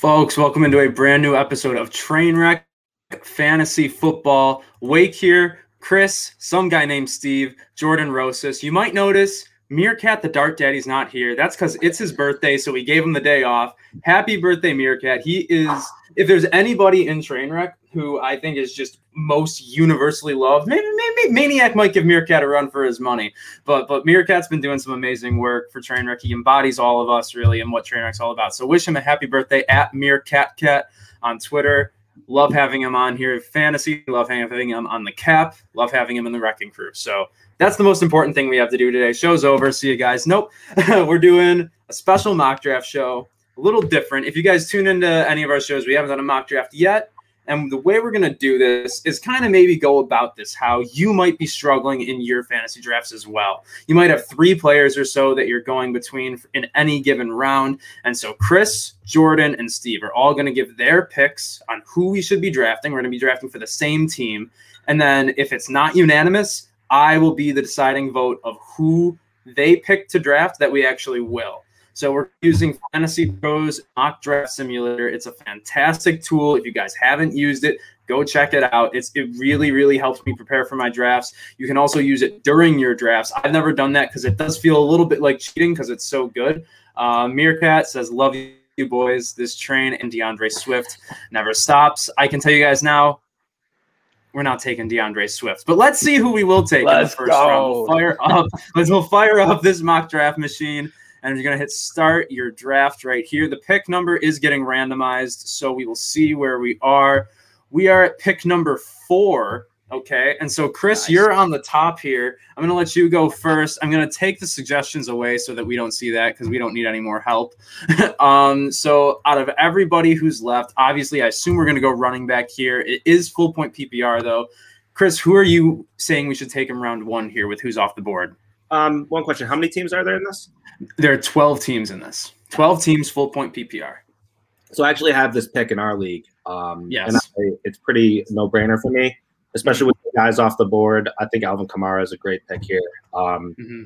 Folks, welcome into a brand new episode of Trainwreck Fantasy Football. Wake here, Chris, some guy named Steve, Jordan Rosas. You might notice Meerkat the Dart Daddy's not here. That's because it's his birthday, so we gave him the day off. Happy birthday, Meerkat. He is, if there's anybody in Trainwreck who I think is just most universally loved, maybe, maybe Maniac might give Meerkat a run for his money. But but Meerkat's been doing some amazing work for Trainwreck. He embodies all of us really and what Trainwreck's all about. So wish him a happy birthday at Meerkatcat on Twitter. Love having him on here. Fantasy. Love having him on the cap. Love having him in the wrecking crew. So that's the most important thing we have to do today. Show's over. See you guys. Nope. We're doing a special mock draft show, a little different. If you guys tune into any of our shows, we haven't done a mock draft yet. And the way we're going to do this is kind of maybe go about this how you might be struggling in your fantasy drafts as well. You might have three players or so that you're going between in any given round. And so Chris, Jordan, and Steve are all going to give their picks on who we should be drafting. We're going to be drafting for the same team. And then if it's not unanimous, I will be the deciding vote of who they pick to draft that we actually will. So we're using Fantasy Pros Mock Draft Simulator. It's a fantastic tool. If you guys haven't used it, go check it out. It's it really really helps me prepare for my drafts. You can also use it during your drafts. I've never done that because it does feel a little bit like cheating because it's so good. Uh, Meerkat says, "Love you boys. This train and DeAndre Swift never stops." I can tell you guys now, we're not taking DeAndre Swift, but let's see who we will take let's in the first go. round. We'll fire up. let's we'll fire up this mock draft machine, and you're gonna hit start your draft right here. The pick number is getting randomized, so we will see where we are. We are at pick number four Okay. And so, Chris, nice. you're on the top here. I'm going to let you go first. I'm going to take the suggestions away so that we don't see that because we don't need any more help. um, so, out of everybody who's left, obviously, I assume we're going to go running back here. It is full point PPR, though. Chris, who are you saying we should take him round one here with who's off the board? Um, one question How many teams are there in this? There are 12 teams in this, 12 teams, full point PPR. So, I actually have this pick in our league. Um, yes. And I, it's pretty no brainer for me especially with the guys off the board. I think Alvin Kamara is a great pick here. Um, mm-hmm.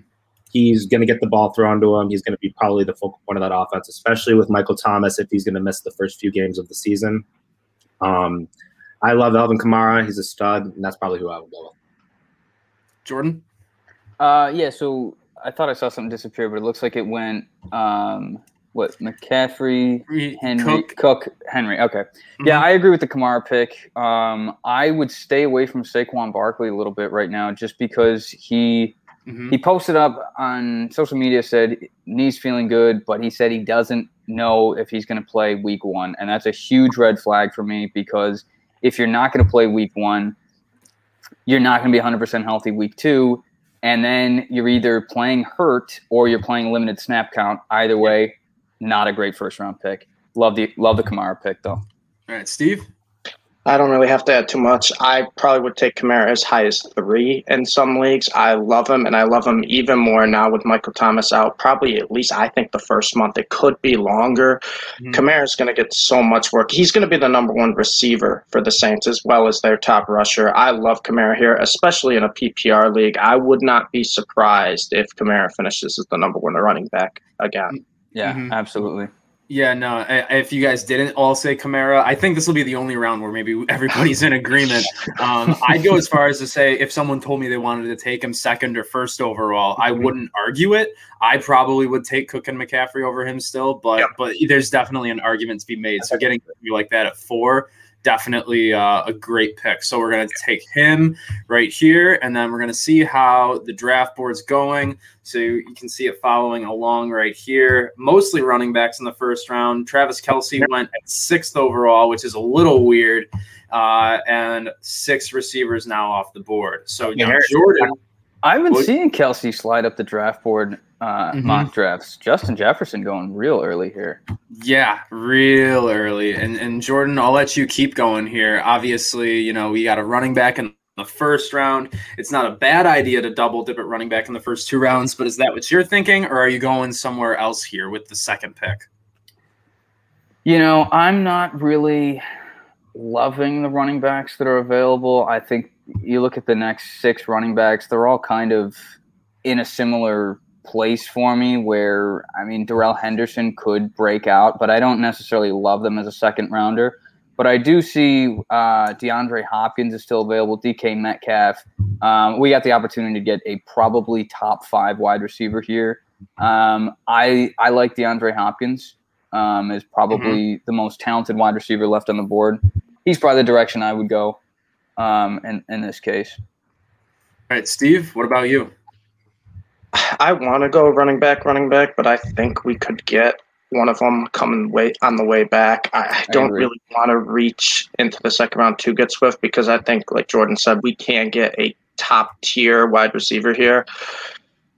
He's going to get the ball thrown to him. He's going to be probably the focal point of that offense, especially with Michael Thomas if he's going to miss the first few games of the season. Um, I love Alvin Kamara. He's a stud, and that's probably who I would go with. Jordan? Uh, yeah, so I thought I saw something disappear, but it looks like it went um, what McCaffrey, Henry, Cook, Cook Henry. Okay, mm-hmm. yeah, I agree with the Kamara pick. Um, I would stay away from Saquon Barkley a little bit right now, just because he mm-hmm. he posted up on social media said knees feeling good, but he said he doesn't know if he's going to play Week One, and that's a huge red flag for me because if you're not going to play Week One, you're not going to be 100% healthy Week Two. And then you're either playing hurt or you're playing limited snap count. Either way, not a great first round pick. Love the love the Kamara pick though. All right, Steve. I don't really have to add too much. I probably would take Kamara as high as three in some leagues. I love him, and I love him even more now with Michael Thomas out. Probably at least I think the first month. It could be longer. Mm-hmm. Kamara's going to get so much work. He's going to be the number one receiver for the Saints as well as their top rusher. I love Kamara here, especially in a PPR league. I would not be surprised if Kamara finishes as the number one running back again. Yeah, mm-hmm. absolutely. Yeah, no. If you guys didn't all say Kamara, I think this will be the only round where maybe everybody's in agreement. Um, I'd go as far as to say if someone told me they wanted to take him second or first overall, I mm-hmm. wouldn't argue it. I probably would take Cook and McCaffrey over him still, but yep. but there's definitely an argument to be made. So getting you like that at four definitely uh, a great pick. So we're going to take him right here, and then we're going to see how the draft board's going. So you can see it following along right here. Mostly running backs in the first round. Travis Kelce went at sixth overall, which is a little weird, uh, and six receivers now off the board. So yeah, Jordan. I've been seeing Kelce slide up the draft board uh, mm-hmm. mock drafts. Justin Jefferson going real early here. Yeah, real early. And and Jordan, I'll let you keep going here. Obviously, you know we got a running back in the first round. It's not a bad idea to double dip at running back in the first two rounds, but is that what you're thinking, or are you going somewhere else here with the second pick? You know, I'm not really loving the running backs that are available. I think you look at the next six running backs, they're all kind of in a similar place for me where I mean Darrell Henderson could break out, but I don't necessarily love them as a second rounder. But I do see uh, DeAndre Hopkins is still available, DK Metcalf. Um, we got the opportunity to get a probably top five wide receiver here. Um, I I like DeAndre Hopkins. Um, is probably mm-hmm. the most talented wide receiver left on the board. He's probably the direction I would go um, in in this case. All right, Steve. What about you? I want to go running back, running back, but I think we could get one of them coming way on the way back. I, I don't really want to reach into the second round to get Swift because I think, like Jordan said, we can get a top tier wide receiver here.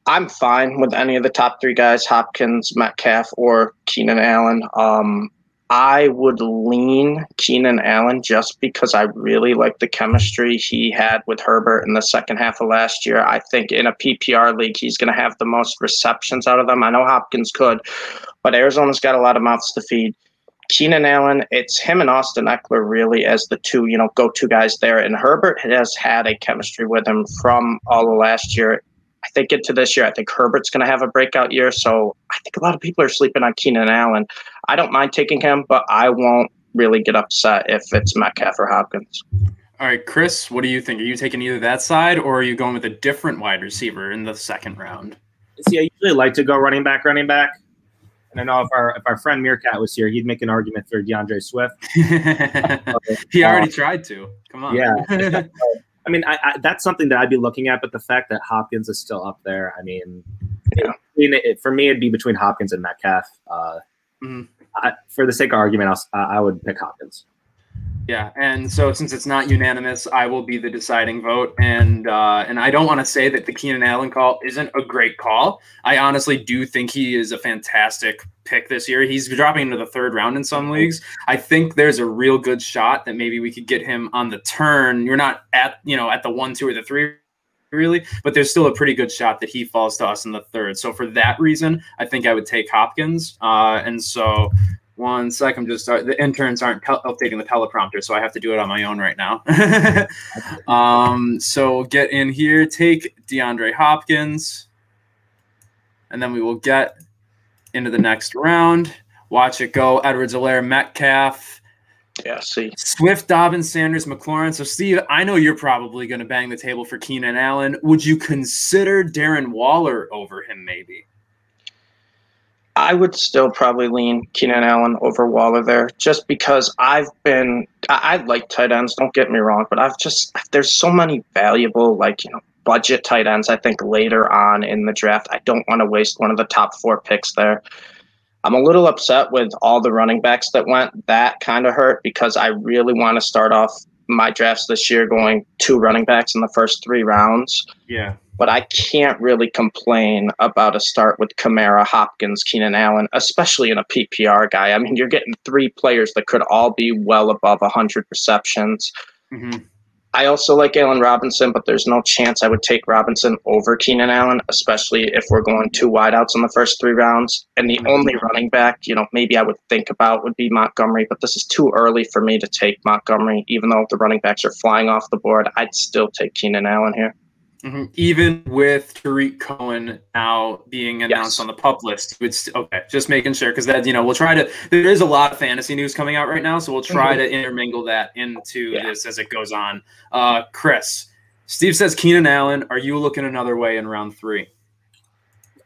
I'm fine with any of the top three guys: Hopkins, Metcalf, or Keenan Allen. Um, I would lean Keenan Allen just because I really like the chemistry he had with Herbert in the second half of last year. I think in a PPR league, he's going to have the most receptions out of them. I know Hopkins could, but Arizona's got a lot of mouths to feed. Keenan Allen, it's him and Austin Ekeler really as the two, you know, go to guys there. And Herbert has had a chemistry with him from all of last year. I think into this year, I think Herbert's going to have a breakout year. So I think a lot of people are sleeping on Keenan Allen. I don't mind taking him, but I won't really get upset if it's Metcalf or Hopkins. All right, Chris, what do you think? Are you taking either that side or are you going with a different wide receiver in the second round? See, I usually like to go running back, running back. And I know if our if our friend Meerkat was here, he'd make an argument for DeAndre Swift. he already uh, tried to. Come on. Yeah. I mean, I, I, that's something that I'd be looking at. But the fact that Hopkins is still up there, I mean, yeah. it, it, for me, it'd be between Hopkins and Metcalf. Uh, mm-hmm. I, for the sake of argument, I'll, I would pick Hopkins. Yeah, and so since it's not unanimous, I will be the deciding vote, and uh, and I don't want to say that the Keenan Allen call isn't a great call. I honestly do think he is a fantastic pick this year. He's dropping into the third round in some leagues. I think there's a real good shot that maybe we could get him on the turn. You're not at you know at the one, two, or the three really, but there's still a pretty good shot that he falls to us in the third. So for that reason, I think I would take Hopkins. Uh, and so one sec, I'm just start, the interns aren't updating the teleprompter, so I have to do it on my own right now. um, so get in here, take DeAndre Hopkins, and then we will get into the next round. Watch it go. Edwards-Helaire, Metcalf. Yeah, see. Swift, Dobbins, Sanders, McLaurin. So, Steve, I know you're probably going to bang the table for Keenan Allen. Would you consider Darren Waller over him, maybe? I would still probably lean Keenan Allen over Waller there, just because I've been I, I like tight ends. Don't get me wrong, but I've just there's so many valuable like you know budget tight ends. I think later on in the draft, I don't want to waste one of the top four picks there. I'm a little upset with all the running backs that went. That kind of hurt because I really want to start off my drafts this year going two running backs in the first three rounds. Yeah but I can't really complain about a start with Kamara, Hopkins, Keenan Allen, especially in a PPR guy. I mean, you're getting three players that could all be well above 100 receptions. Mm-hmm. I also like Allen Robinson, but there's no chance I would take Robinson over Keenan Allen, especially if we're going two wideouts in the first three rounds. And the only running back, you know, maybe I would think about would be Montgomery, but this is too early for me to take Montgomery. Even though the running backs are flying off the board, I'd still take Keenan Allen here. Mm-hmm. Even with Tarik Cohen now being announced yes. on the pup list, it's okay. Just making sure because that you know we'll try to. There is a lot of fantasy news coming out right now, so we'll try mm-hmm. to intermingle that into yeah. this as it goes on. Uh, Chris, Steve says Keenan Allen. Are you looking another way in round three?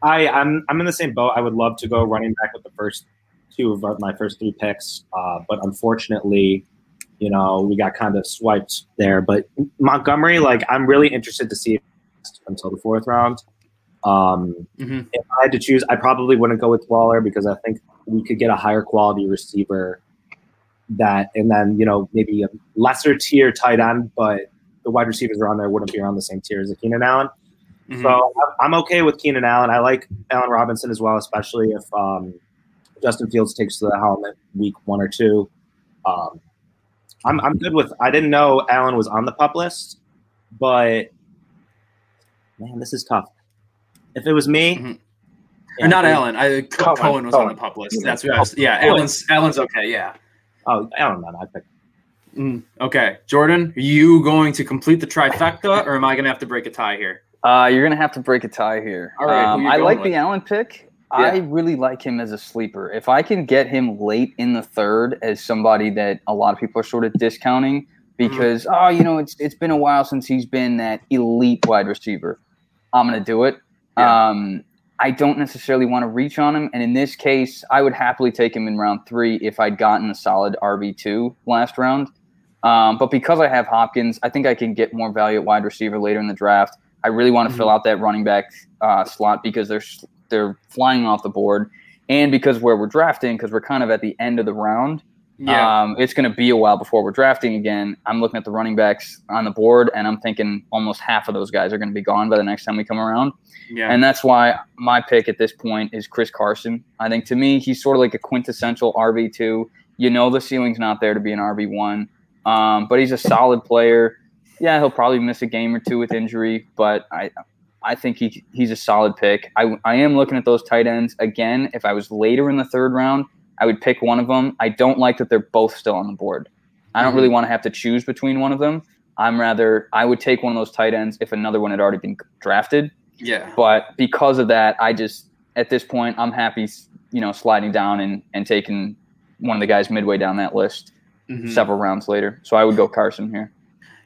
I I'm I'm in the same boat. I would love to go running back with the first two of my first three picks, uh, but unfortunately, you know, we got kind of swiped there. But Montgomery, like, I'm really interested to see until the fourth round. Um, mm-hmm. If I had to choose, I probably wouldn't go with Waller because I think we could get a higher quality receiver that, and then, you know, maybe a lesser tier tight end, but the wide receivers around there wouldn't be around the same tier as Keenan Allen. Mm-hmm. So I'm okay with Keenan Allen. I like Allen Robinson as well, especially if um, Justin Fields takes to the helmet week one or two. Um, I'm I'm good with. I didn't know Allen was on the pup list, but man, this is tough. If it was me, mm-hmm. yeah, not Allen, I Cohen, Cohen was Cohen. on the pup list. That's what I was. Yeah, Allen's Allen's okay. Yeah. Oh, Allen, man, I picked. Mm, okay, Jordan, are you going to complete the trifecta, or am I going to have to break a tie here? Uh, you're gonna have to break a tie here. All right, um, I like with? the Allen pick. Yeah. I really like him as a sleeper. If I can get him late in the third as somebody that a lot of people are sort of discounting because mm-hmm. oh, you know, it's it's been a while since he's been that elite wide receiver. I'm gonna do it. Yeah. Um, I don't necessarily want to reach on him, and in this case, I would happily take him in round three if I'd gotten a solid RB two last round. Um, but because I have Hopkins, I think I can get more value at wide receiver later in the draft. I really want to mm-hmm. fill out that running back uh, slot because they're they're flying off the board, and because where we're drafting, because we're kind of at the end of the round. Yeah. Um, it's going to be a while before we're drafting again. I'm looking at the running backs on the board, and I'm thinking almost half of those guys are going to be gone by the next time we come around. Yeah. And that's why my pick at this point is Chris Carson. I think to me, he's sort of like a quintessential RB2. You know, the ceiling's not there to be an RB1, um, but he's a solid player. Yeah, he'll probably miss a game or two with injury, but I I think he he's a solid pick. I, I am looking at those tight ends again. If I was later in the third round, I would pick one of them. I don't like that they're both still on the board. I don't mm-hmm. really want to have to choose between one of them. I'm rather I would take one of those tight ends if another one had already been drafted. Yeah. But because of that, I just at this point I'm happy, you know, sliding down and and taking one of the guys midway down that list mm-hmm. several rounds later. So I would go Carson here.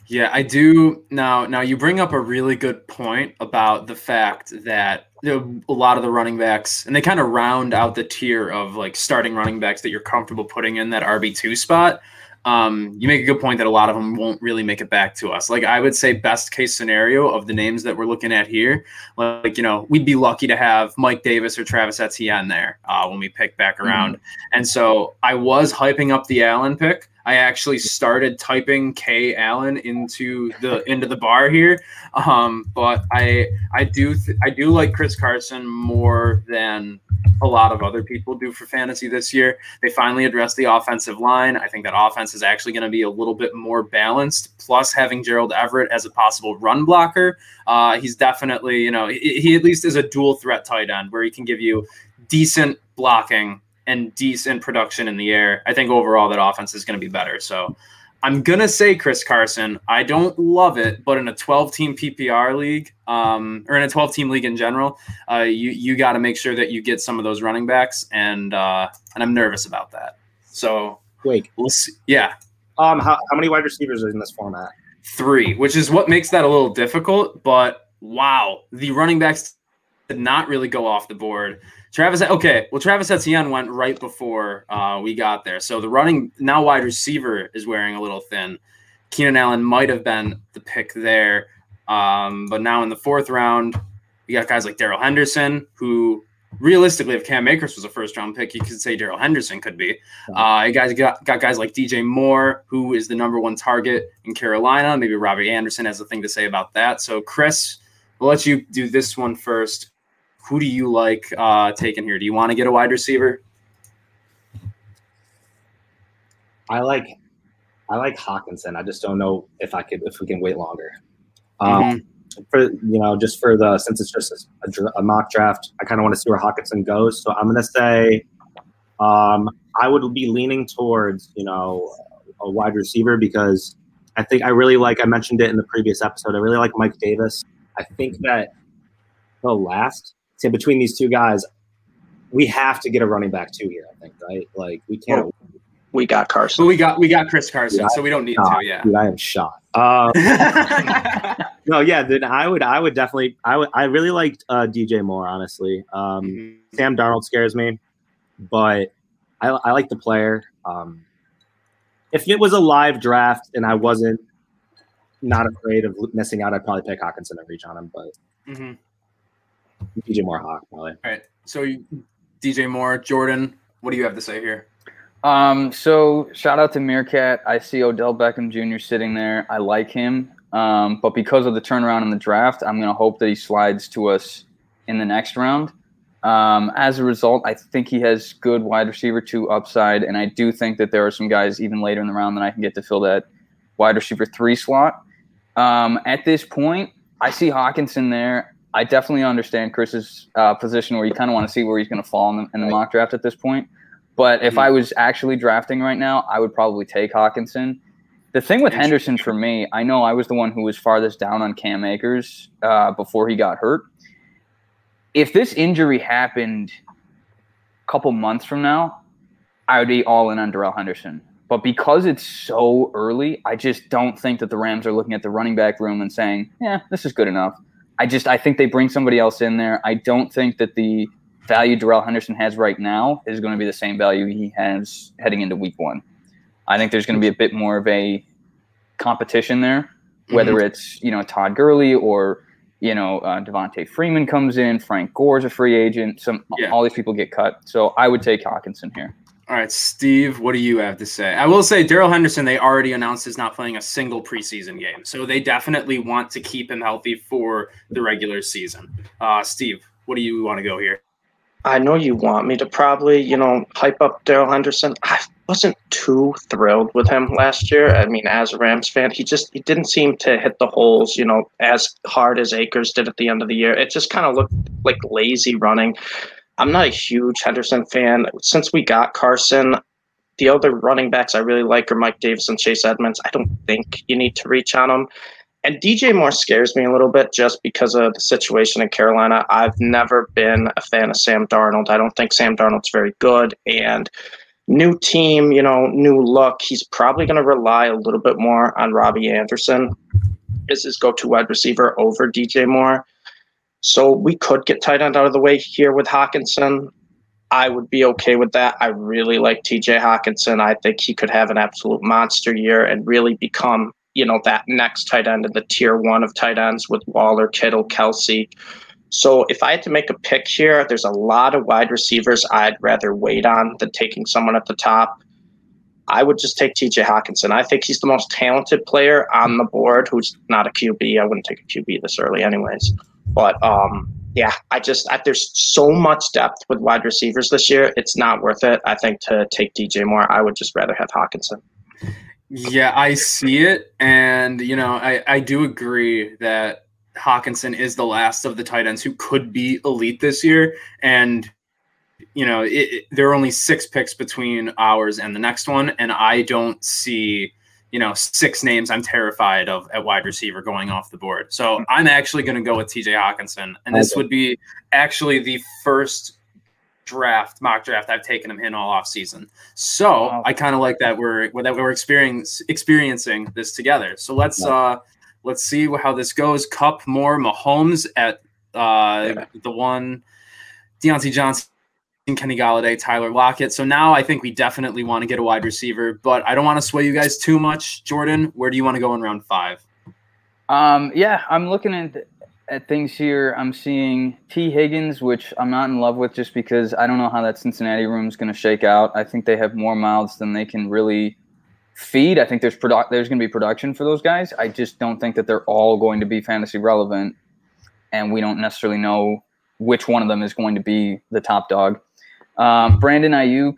Yeah, I do. Now, now you bring up a really good point about the fact that a lot of the running backs, and they kind of round out the tier of like starting running backs that you're comfortable putting in that RB two spot. Um, you make a good point that a lot of them won't really make it back to us. Like I would say, best case scenario of the names that we're looking at here, like you know, we'd be lucky to have Mike Davis or Travis Etienne there uh, when we pick back mm-hmm. around. Mm-hmm. And so I was hyping up the Allen pick I actually started typing K Allen into the into the bar here, um, but I I do th- I do like Chris Carson more than a lot of other people do for fantasy this year. They finally addressed the offensive line. I think that offense is actually going to be a little bit more balanced. Plus, having Gerald Everett as a possible run blocker, uh, he's definitely you know he, he at least is a dual threat tight end where he can give you decent blocking and decent production in the air, I think overall that offense is going to be better. So I'm gonna say Chris Carson. I don't love it, but in a 12 team PPR league, um, or in a 12 team league in general, uh, you you got to make sure that you get some of those running backs, and uh, and I'm nervous about that. So wait, we'll see. Yeah. Um, how, how many wide receivers are in this format? Three, which is what makes that a little difficult. But wow, the running backs did not really go off the board. Travis, okay, well, Travis Etienne went right before uh, we got there. So the running now wide receiver is wearing a little thin. Keenan Allen might have been the pick there. Um, but now in the fourth round, we got guys like Darrell Henderson, who realistically, if Cam Akers was a first round pick, you could say Darrell Henderson could be. Uh, you guys got, got guys like DJ Moore, who is the number one target in Carolina. Maybe Robbie Anderson has a thing to say about that. So, Chris, we'll let you do this one first who do you like uh, taking here? Do you want to get a wide receiver? I like I like Hockenson. I just don't know if I could if we can wait longer. Um, mm-hmm. For you know, just for the since it's just a, a mock draft, I kind of want to see where Hockenson goes. So I'm going to say um, I would be leaning towards you know a wide receiver because I think I really like. I mentioned it in the previous episode. I really like Mike Davis. I think that he'll last so between these two guys, we have to get a running back too here. I think, right? Like we can't. Well, we got Carson. But we got we got Chris Carson, dude, so we don't need shot. to. Yeah, dude, I am shot. Uh, no, yeah, then I would I would definitely I would I really liked uh, DJ Moore honestly. Um, mm-hmm. Sam Darnold scares me, but I, I like the player. Um, if it was a live draft and I wasn't not afraid of missing out, I'd probably pick Hockenson and reach on him. But mm-hmm. DJ Moore Hawk, probably. All right. So DJ Moore, Jordan, what do you have to say here? Um, so shout out to Meerkat. I see Odell Beckham Jr. sitting there. I like him. Um, but because of the turnaround in the draft, I'm going to hope that he slides to us in the next round. Um, as a result, I think he has good wide receiver two upside, and I do think that there are some guys even later in the round that I can get to fill that wide receiver three slot. Um, at this point, I see Hockenson there. I definitely understand Chris's uh, position where you kind of want to see where he's going to fall in the, in the right. mock draft at this point. But if mm-hmm. I was actually drafting right now, I would probably take Hockenson. The thing with Henderson for me, I know I was the one who was farthest down on Cam Akers uh, before he got hurt. If this injury happened a couple months from now, I would be all in on Darrell Henderson. But because it's so early, I just don't think that the Rams are looking at the running back room and saying, "Yeah, this is good enough." I just I think they bring somebody else in there. I don't think that the value Darrell Henderson has right now is going to be the same value he has heading into Week One. I think there's going to be a bit more of a competition there, whether mm-hmm. it's you know Todd Gurley or you know uh, Devonta Freeman comes in, Frank Gore's a free agent. Some yeah. all these people get cut, so I would take Hockenson here. All right, Steve, what do you have to say? I will say Darrell Henderson, they already announced is not playing a single preseason game. So they definitely want to keep him healthy for the regular season. Uh, Steve, what do you want to go here? I know you want me to probably, you know, hype up Darrell Henderson. I wasn't too thrilled with him last year. I mean, as a Rams fan, he just he didn't seem to hit the holes, you know, as hard as Akers did at the end of the year. It just kind of looked like lazy running. I'm not a huge Henderson fan. Since we got Carson, the other running backs I really like are Mike Davis and Chase Edmonds. I don't think you need to reach on them. And DJ Moore scares me a little bit just because of the situation in Carolina. I've never been a fan of Sam Darnold. I don't think Sam Darnold's very good. And new team, you know, new look. He's probably going to rely a little bit more on Robbie Anderson as his go to wide receiver over DJ Moore. So we could get tight end out of the way here with Hockenson. I would be okay with that. I really like TJ Hockenson. I think he could have an absolute monster year and really become, you know, that next tight end in the tier one of tight ends with Waller, Kittle, Kelce. So if I had to make a pick here, there's a lot of wide receivers I'd rather wait on than taking someone at the top. I would just take TJ Hockenson. I think he's the most talented player on the board who's not a QB. I wouldn't take a QB this early, anyways. But um, yeah, I just I, there's so much depth with wide receivers this year. It's not worth it. I think to take DJ Moore, I would just rather have Hockenson. Yeah, I see it, and you know, I I do agree that Hockenson is the last of the tight ends who could be elite this year, and you know, it, it, there are only six picks between ours and the next one, and I don't see you know, six names I'm terrified of at wide receiver going off the board. So mm-hmm. I'm actually going to go with TJ Hockenson. And this would be actually the first draft, mock draft I've taken him in all off season. So wow. I kind of like that we're that we're experiencing this together. So let's uh let's see how this goes. Cup more Mahomes at uh yeah. the one Diontae Johnson Kenny Golladay, Tyler Lockett. So now I think we definitely want to get a wide receiver, but I don't want to sway you guys too much. Jordan, where do you want to go in round five? Um, yeah, I'm looking at at things here. I'm seeing Tee Higgins, which I'm not in love with, just because I don't know how that Cincinnati room is going to shake out. I think they have more mouths than they can really feed. I think there's produ- there's going to be production for those guys. I just don't think that they're all going to be fantasy relevant, and we don't necessarily know which one of them is going to be the top dog. Um, Brandon Aiyuk,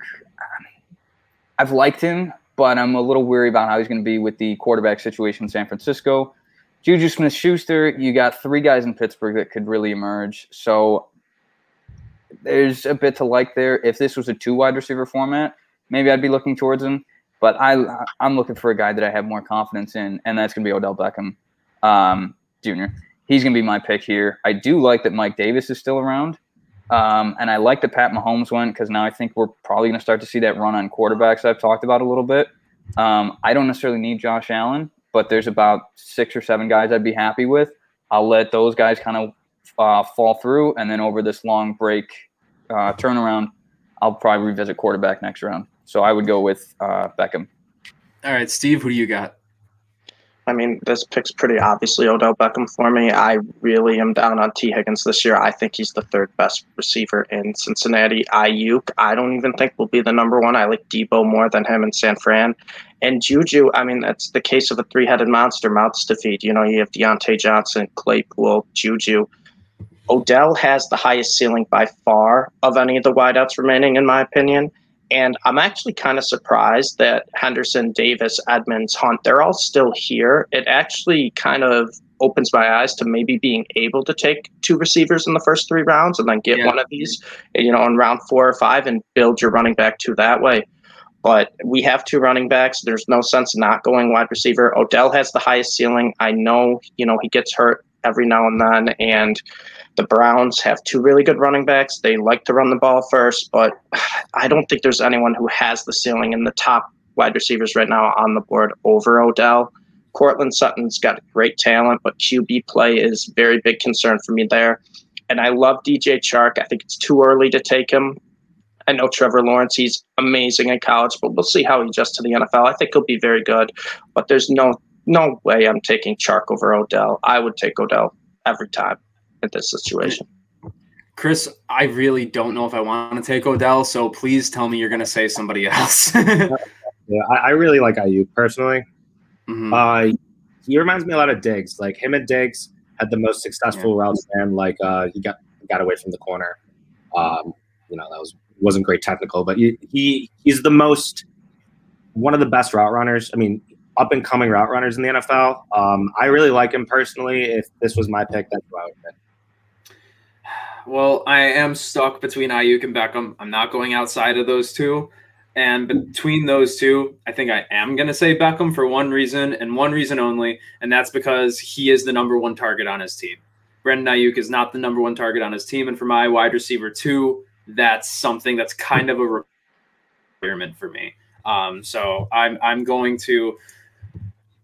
I've liked him, but I'm a little weary about how he's going to be with the quarterback situation in San Francisco. Juju Smith Schuster, you got three guys in Pittsburgh that could really emerge. So there's a bit to like there. If this was a two wide receiver format, maybe I'd be looking towards him. But I, I'm looking for a guy that I have more confidence in, and that's going to be Odell Beckham um, Jr. He's going to be my pick here. I do like that Mike Davis is still around. Um, and I like the Pat Mahomes went because now I think we're probably going to start to see that run on quarterbacks I've talked about a little bit. Um, I don't necessarily need Josh Allen, but there's about six or seven guys I'd be happy with. I'll let those guys kind of uh, fall through, and then over this long break uh, turnaround, I'll probably revisit quarterback next round. So I would go with uh, Beckham. All right, Steve, who do you got? I mean, this pick's pretty obviously Odell Beckham for me. I really am down on Tee Higgins this year. I think he's the third best receiver in Cincinnati. Aiyuk, I don't even think will be the number one. I like Deebo more than him in San Fran. And Juju, I mean, that's the case of a three headed monster, mouths to feed. You know, you have Diontae Johnson, Claypool, Juju. Odell has the highest ceiling by far of any of the wideouts remaining, in my opinion. And I'm actually kind of surprised that Henderson, Davis, Edmonds, Hunt, they're all still here. It actually kind of opens my eyes to maybe being able to take two receivers in the first three rounds and then get yeah. one of these, you know, in round four or five and build your running back to that way. But we have two running backs. There's no sense not going wide receiver. Odell has the highest ceiling. I know, you know, he gets hurt every now and then, and the Browns have two really good running backs. They like to run the ball first, but I don't think there's anyone who has the ceiling in the top wide receivers right now on the board over Odell. Courtland Sutton's got great talent, but QB play is very big concern for me there. And I love DJ Chark. I think it's too early to take him. I know Trevor Lawrence, he's amazing in college, but we'll see how he adjusts to the NFL. I think he'll be very good, but there's no no way I'm taking Chark over Odell. I would take Odell every time in this situation. Chris, I really don't know if I want to take Odell, so please tell me you're going to say somebody else. yeah, I, I, really like Aiyuk personally. Mm-hmm. Uh, he reminds me a lot of Diggs. Like him and Diggs had the most successful yeah. routes ran. Like uh, he got got away from the corner. Um, you know that was wasn't great technical, but he, he he's the most one of the best route runners. I mean, up and coming route runners in the NFL. Um, I really like him personally. If this was my pick, that's who I would pick. Well, I am stuck between Aiyuk and Beckham. I'm not going outside of those two. And between those two, I think I am going to say Beckham for one reason and one reason only, and that's because he is the number one target on his team. Brandon Aiyuk is not the number one target on his team. And for my wide receiver, two, that's something that's kind of a requirement for me. Um, so I'm, I'm going to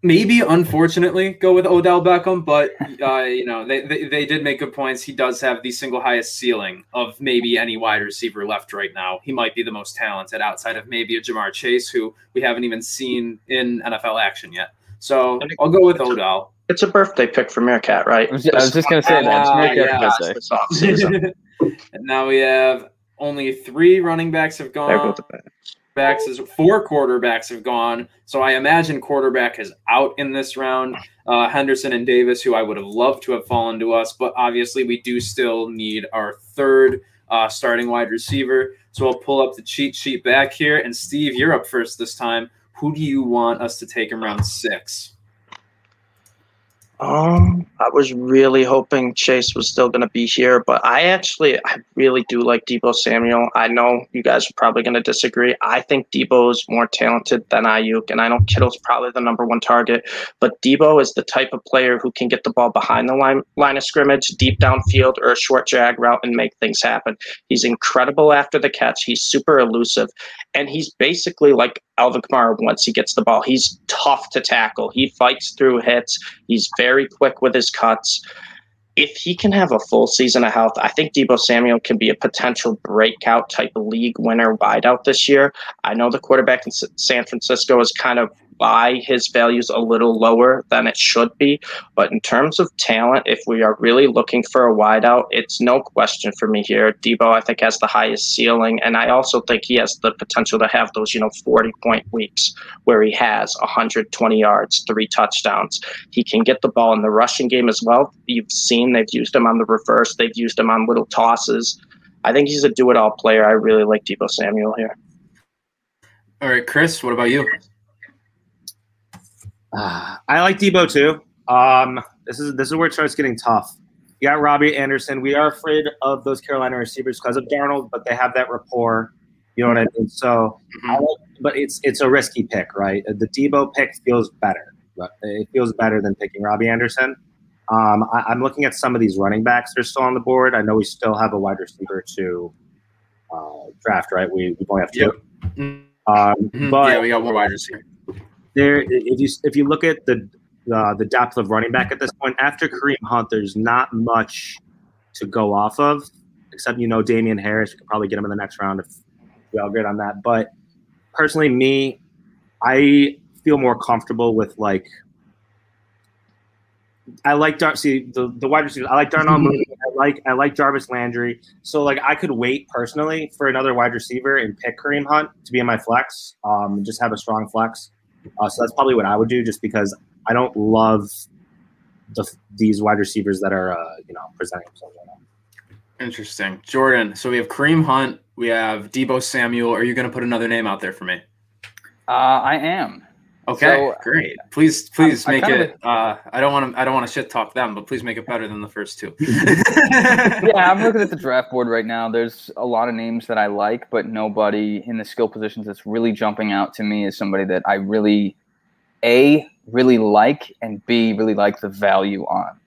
maybe unfortunately go with Odell Beckham, but uh, you know they, they, they did make good points. He does have the single highest ceiling of maybe any wide receiver left right now. He might be the most talented outside of maybe a Ja'Marr Chase, who we haven't even seen in NFL action yet. So I'll go with Odell. It's a birthday pick for Meerkat, right? I was just, was just going to say that. It's Meerkat's birthday. and now we have only three running backs have gone backs is four quarterbacks have gone. So I imagine quarterback is out in this round. Uh, Henderson and Davis, who I would have loved to have fallen to us, but obviously we do still need our third uh, starting wide receiver. So I'll pull up the cheat sheet back here. And Steve, you're up first this time. Who do you want us to take in round six? Um, I was really hoping Chase was still going to be here, but I actually, I really do like Deebo Samuel. I know you guys are probably going to disagree. I think Deebo is more talented than Aiyuk, and I know Kittle's probably the number one target, but Deebo is the type of player who can get the ball behind the line, line of scrimmage, deep downfield, or a short drag route and make things happen. He's incredible after the catch. He's super elusive, and he's basically like Alvin Kamara once he gets the ball. He's tough to tackle. He fights through hits. He's very quick with his cuts. If he can have a full season of health, I think Deebo Samuel can be a potential breakout type league winner wideout this year. I know the quarterback in San Francisco is kind of buy his values a little lower than it should be. But in terms of talent, if we are really looking for a wideout, it's no question for me here. Deebo, I think, has the highest ceiling. And I also think he has the potential to have those, you know, 40 point weeks where he has 120 yards, three touchdowns. He can get the ball in the rushing game as well. You've seen they've used him on the reverse, they've used him on little tosses. I think he's a do it all player. I really like Deebo Samuel here. All right, Chris, what about you? Uh, I like Deebo too. Um, this is this is where it starts getting tough. You got Robbie Anderson. We are afraid of those Carolina receivers because of Darnold, but they have that rapport. You know what I mean? So, mm-hmm. I like, but it's it's a risky pick, right? The Deebo pick feels better. It feels better than picking Robbie Anderson. Um, I, am looking at some of these running backs that are still on the board. I know we still have a wide receiver to uh, draft, right? We, we only have two. Yep. Mm-hmm. Um, mm-hmm. But yeah, we got one wide receiver there if you if you look at the uh, the depth of running back at this point after Kareem Hunt, there's not much to go off of except you know Damien Harris. You could probably get him in the next round if we all agree on that. But personally, me, I feel more comfortable with like I like Dar- see the, the wide receivers. I like Darnell Mooney. I like I like Jarvis Landry. So like I could wait personally for another wide receiver and pick Kareem Hunt to be in my flex. Um, just have a strong flex. Uh, so that's probably what I would do, just because I don't love the, these wide receivers that are uh, you know presenting themselves right now. Interesting, Jordan. So we have Kareem Hunt, we have Deebo Samuel. Are you going to put another name out there for me? Uh, I am. Okay, so, great. Please, please I, make I it. uh, I don't want to. I don't want to shit talk them, but please make it better than the first two. yeah, I'm looking at the draft board right now. There's a lot of names that I like, but nobody in the skill positions that's really jumping out to me is somebody that I really, a really like, and b really like the value on.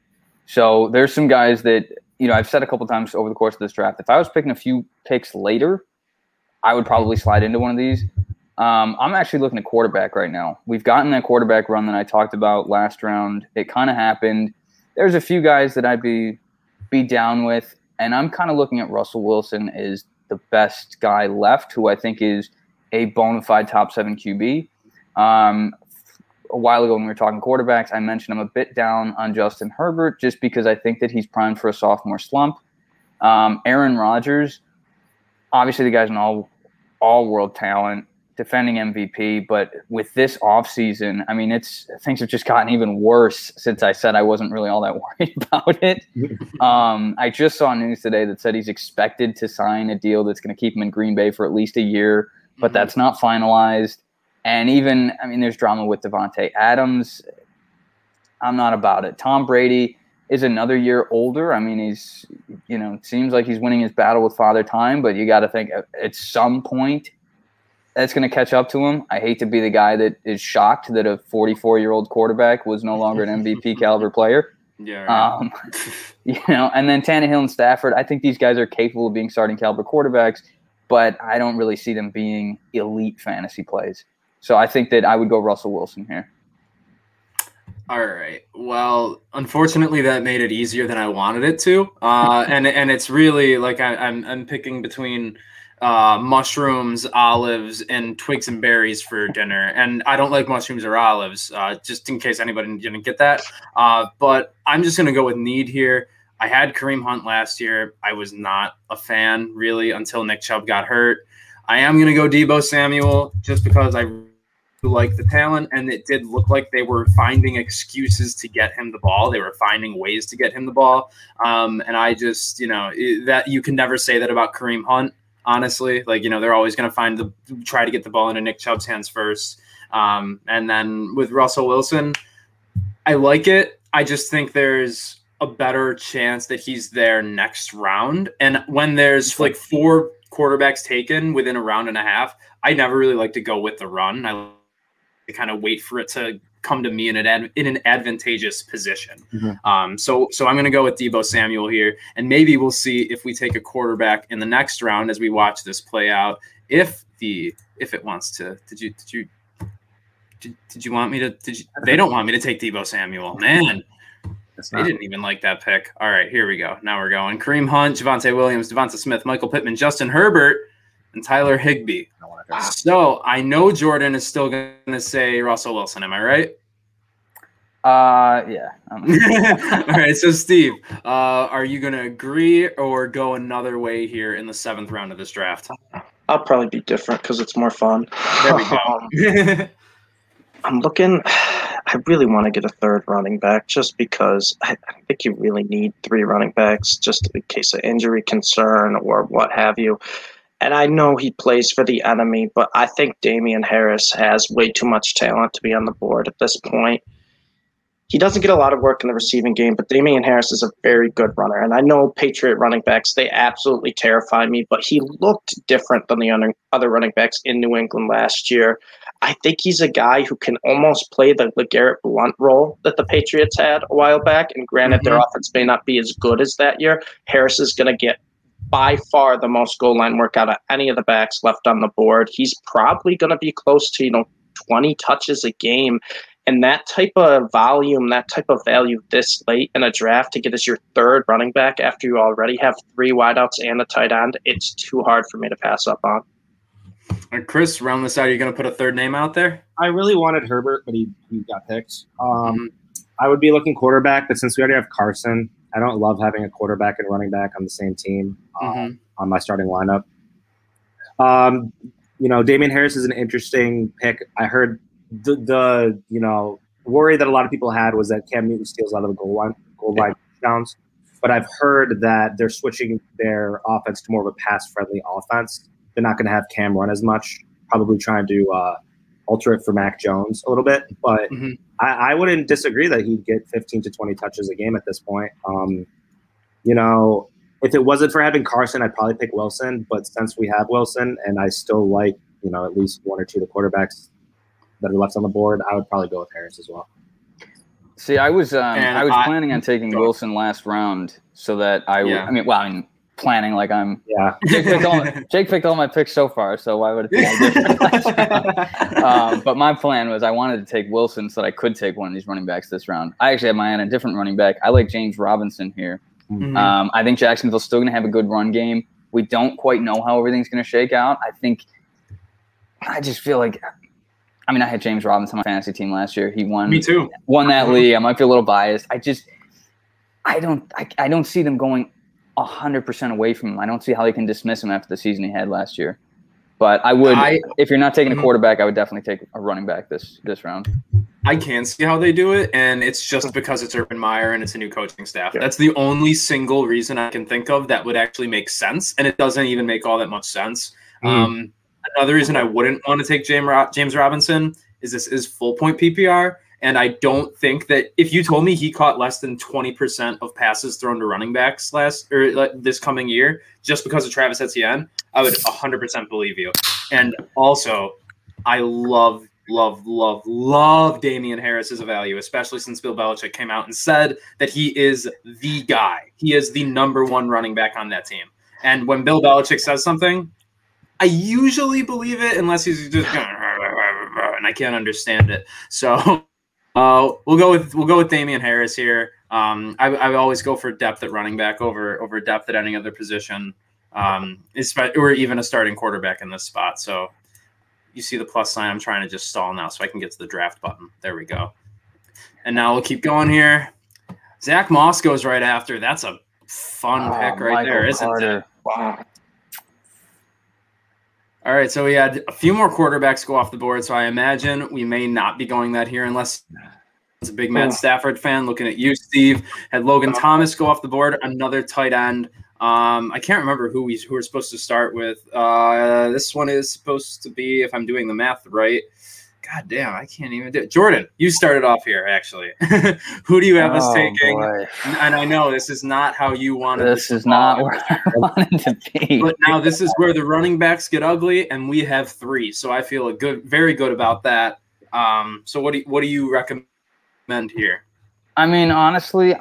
So there's some guys that you know I've said a couple times over the course of this draft. If I was picking a few picks later, I would probably slide into one of these. Um, I'm actually looking at quarterback right now. We've gotten that quarterback run that I talked about last round. It kind of happened. There's a few guys that I'd be be down with, and I'm kind of looking at Russell Wilson as the best guy left, who I think is a bona fide top seven QB. Um, a while ago when we were talking quarterbacks, I mentioned I'm a bit down on Justin Herbert just because I think that he's primed for a sophomore slump. Um, Aaron Rodgers, obviously the guy's an all all world talent defending MVP, but with this offseason, I mean, it's things have just gotten even worse since I said I wasn't really all that worried about it. um, I just saw news today that said he's expected to sign a deal that's going to keep him in Green Bay for at least a year, but mm-hmm. that's not finalized. And even, I mean, there's drama with Davante Adams. I'm not about it. Tom Brady is another year older. I mean, he's, you know, seems like he's winning his battle with Father Time, but you got to think at some point that's going to catch up to him. I hate to be the guy that is shocked that a 44 year old quarterback was no longer an MVP caliber player. Yeah. Right. Um, you know, and then Tannehill and Stafford, I think these guys are capable of being starting caliber quarterbacks, but I don't really see them being elite fantasy plays. So I think that I would go Russell Wilson here. All right. Well, unfortunately, that made it easier than I wanted it to, uh, and and it's really like I, I'm I'm picking between uh, mushrooms, olives, and twigs and berries for dinner. And I don't like mushrooms or olives, uh, just in case anybody didn't get that. Uh, but I'm just going to go with need here. I had Kareem Hunt last year. I was not a fan really until Nick Chubb got hurt. I am going to go Deebo Samuel just because I like the talent and it did look like they were finding excuses to get him the ball they were finding ways to get him the ball um, and i just you know that you can never say that about kareem hunt honestly. Like, you know, they're always going to find the try to get the ball into Nick Chubb's hands first. Um, and then with Russell Wilson, I like it. I just think there's a better chance that he's there next round. And when there's like four quarterbacks taken within a round and a half, I never really like to go with the run. I kind of wait for it to come to me in an ad, in an advantageous position. Mm-hmm. Um, so so I'm going to go with Deebo Samuel here, and maybe we'll see if we take a quarterback in the next round as we watch this play out. If the if it wants to, did you did you did, did you want me to? Did you, they don't want me to take Deebo Samuel, man. They didn't even like that pick. All right, here we go. Now we're going. Kareem Hunt, Javonte Williams, Devonta Smith, Michael Pittman, Justin Herbert, and Tyler Higbee. So I know Jordan is still going to say Russell Wilson. Am I right? Uh, yeah. All right. So, Steve, uh, are you going to agree or go another way here in the seventh round of this draft? I'll probably be different because it's more fun. There we go. I'm looking. I really want to get a third running back just because I, I think you really need three running backs just in case of injury concern or what have you and I know he plays for the enemy, but I think Damien Harris has way too much talent to be on the board at this point. He doesn't get a lot of work in the receiving game, but Damien Harris is a very good runner. And I know Patriot running backs, they absolutely terrify me, but he looked different than the other running backs in New England last year. I think he's a guy who can almost play the LeGarrette Blunt role that the Patriots had a while back. And granted, mm-hmm. their offense may not be as good as that year. Harris is going to get by far the most goal line work out of any of the backs left on the board. He's probably going to be close to, you know, 20 touches a game. And that type of volume, that type of value this late in a draft to get as your third running back after you already have three wideouts and a tight end, it's too hard for me to pass up on. And Chris, round this out, are you going to put a third name out there? I really wanted Herbert, but he, he got picked. Um, mm-hmm. I would be looking quarterback, but since we already have Carson, I don't love having a quarterback and running back on the same team um, mm-hmm. on my starting lineup. Um, you know, Damien Harris is an interesting pick. I heard the, the you know worry that a lot of people had was that Cam Newton steals out of the goal line goal line touchdowns. But I've heard that they're switching their offense to more of a pass friendly offense. They're not going to have Cam run as much. Probably trying to uh, alter it for Mac Jones a little bit, but mm-hmm. I, I, wouldn't disagree that he'd get 15 to 20 touches a game at this point. Um, you know, if it wasn't for having Carson, I'd probably pick Wilson. But since we have Wilson, and I still like you know at least one or two of the quarterbacks that are left on the board, I would probably go with Harris as well. See, I was um, I was I, planning on taking Wilson last round so that I yeah. I mean, well, I mean, planning like I'm. Yeah. Jake picked, all, Jake picked all my picks so far, so why would it be different? um, but my plan was I wanted to take Wilson so that I could take one of these running backs this round. I actually have my eye on a different running back. I like James Robinson here. Mm-hmm. Um, I think Jacksonville's still going to have a good run game. We don't quite know how everything's going to shake out. I think. I just feel like I mean, I had James Robinson on my fantasy team last year. He won. Me too. Won that league. I might be a little biased. I just, I don't, I, I don't see them going hundred percent away from him. I don't see how they can dismiss him after the season he had last year. But I would, I, if you're not taking a mm-hmm. quarterback, I would definitely take a running back this this round. I can see how they do it, and it's just because it's Urban Meyer and it's a new coaching staff. Yeah. That's the only single reason I can think of that would actually make sense, and it doesn't even make all that much sense. Mm. Um, another reason I wouldn't want to take James James Robinson is this is full point PPR, and I don't think that if you told me he caught less than 20% of passes thrown to running backs last or uh, this coming year just because of Travis Etienne, I would 100% believe you. And also, I love, love, love, love Damien Harris as a value, especially since Bill Belichick came out and said that he is the guy. He is the number one running back on that team. And when Bill Belichick says something, I usually believe it unless he's just and I can't understand it. So uh, we'll go with we'll go with Damien Harris here. Um, I, I always go for depth at running back over over depth at any other position, um, or even a starting quarterback in this spot. So you see the plus sign. I'm trying to just stall now so I can get to the draft button. There we go. And now we'll keep going here. Zach Moss goes right after. That's a fun oh, pick right Michael there, isn't Carter. it? Wow. All right, so we had a few more quarterbacks go off the board. So I imagine we may not be going that here unless it's a big Matt Stafford fan. Looking at you, Steve, had Logan Thomas go off the board, another tight end. Um, I can't remember who we who we're supposed to start with. Uh, this one is supposed to be, if I'm doing the math right, God damn, I can't even do it. Jordan, you started off here, actually. Who do you have oh, us taking? Boy. And I know this is not how you wanted this. This is not where I wanted to be. But now this is where the running backs get ugly, and we have three. So I feel a good, very good about that. Um, so what do you, what do you recommend here? I mean, honestly,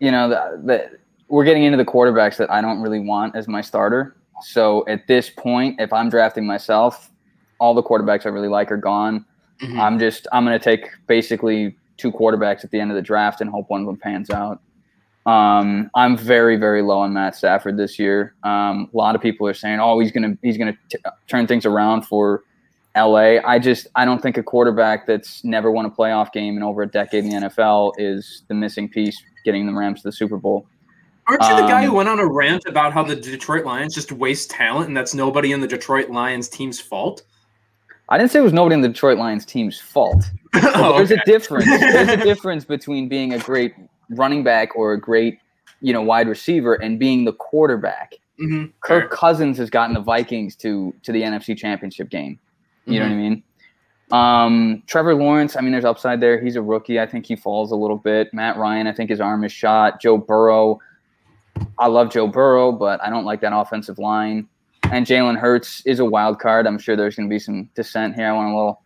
you know, the, the, we're getting into the quarterbacks that I don't really want as my starter. So at this point, if I'm drafting myself, all the quarterbacks I really like are gone. Mm-hmm. I'm just I'm going to take basically two quarterbacks at the end of the draft and hope one of them pans out. Um, I'm very very low on Matt Stafford this year. Um, a lot of people are saying, "Oh, he's gonna he's gonna t- turn things around for LA." I just I don't think a quarterback that's never won a playoff game in over a decade in the NFL is the missing piece getting the Rams to the Super Bowl. Aren't you the guy who um, went on a rant about how the Detroit Lions just waste talent and that's nobody in the Detroit Lions team's fault? I didn't say it was nobody in the Detroit Lions team's fault. oh, there's okay. a difference. There's a difference between being a great running back or a great, you know, wide receiver and being the quarterback. Mm-hmm. Kirk Cousins has gotten the Vikings to to the NFC Championship game. You mm-hmm. know what I mm-hmm. mean? Um, Trevor Lawrence, I mean, there's upside there. He's a rookie. I think he falls a little bit. Matt Ryan, I think his arm is shot. Joe Burrow, I love Joe Burrow, but I don't like that offensive line and Jalen Hurts is a wild card. I'm sure there's going to be some dissent here. I want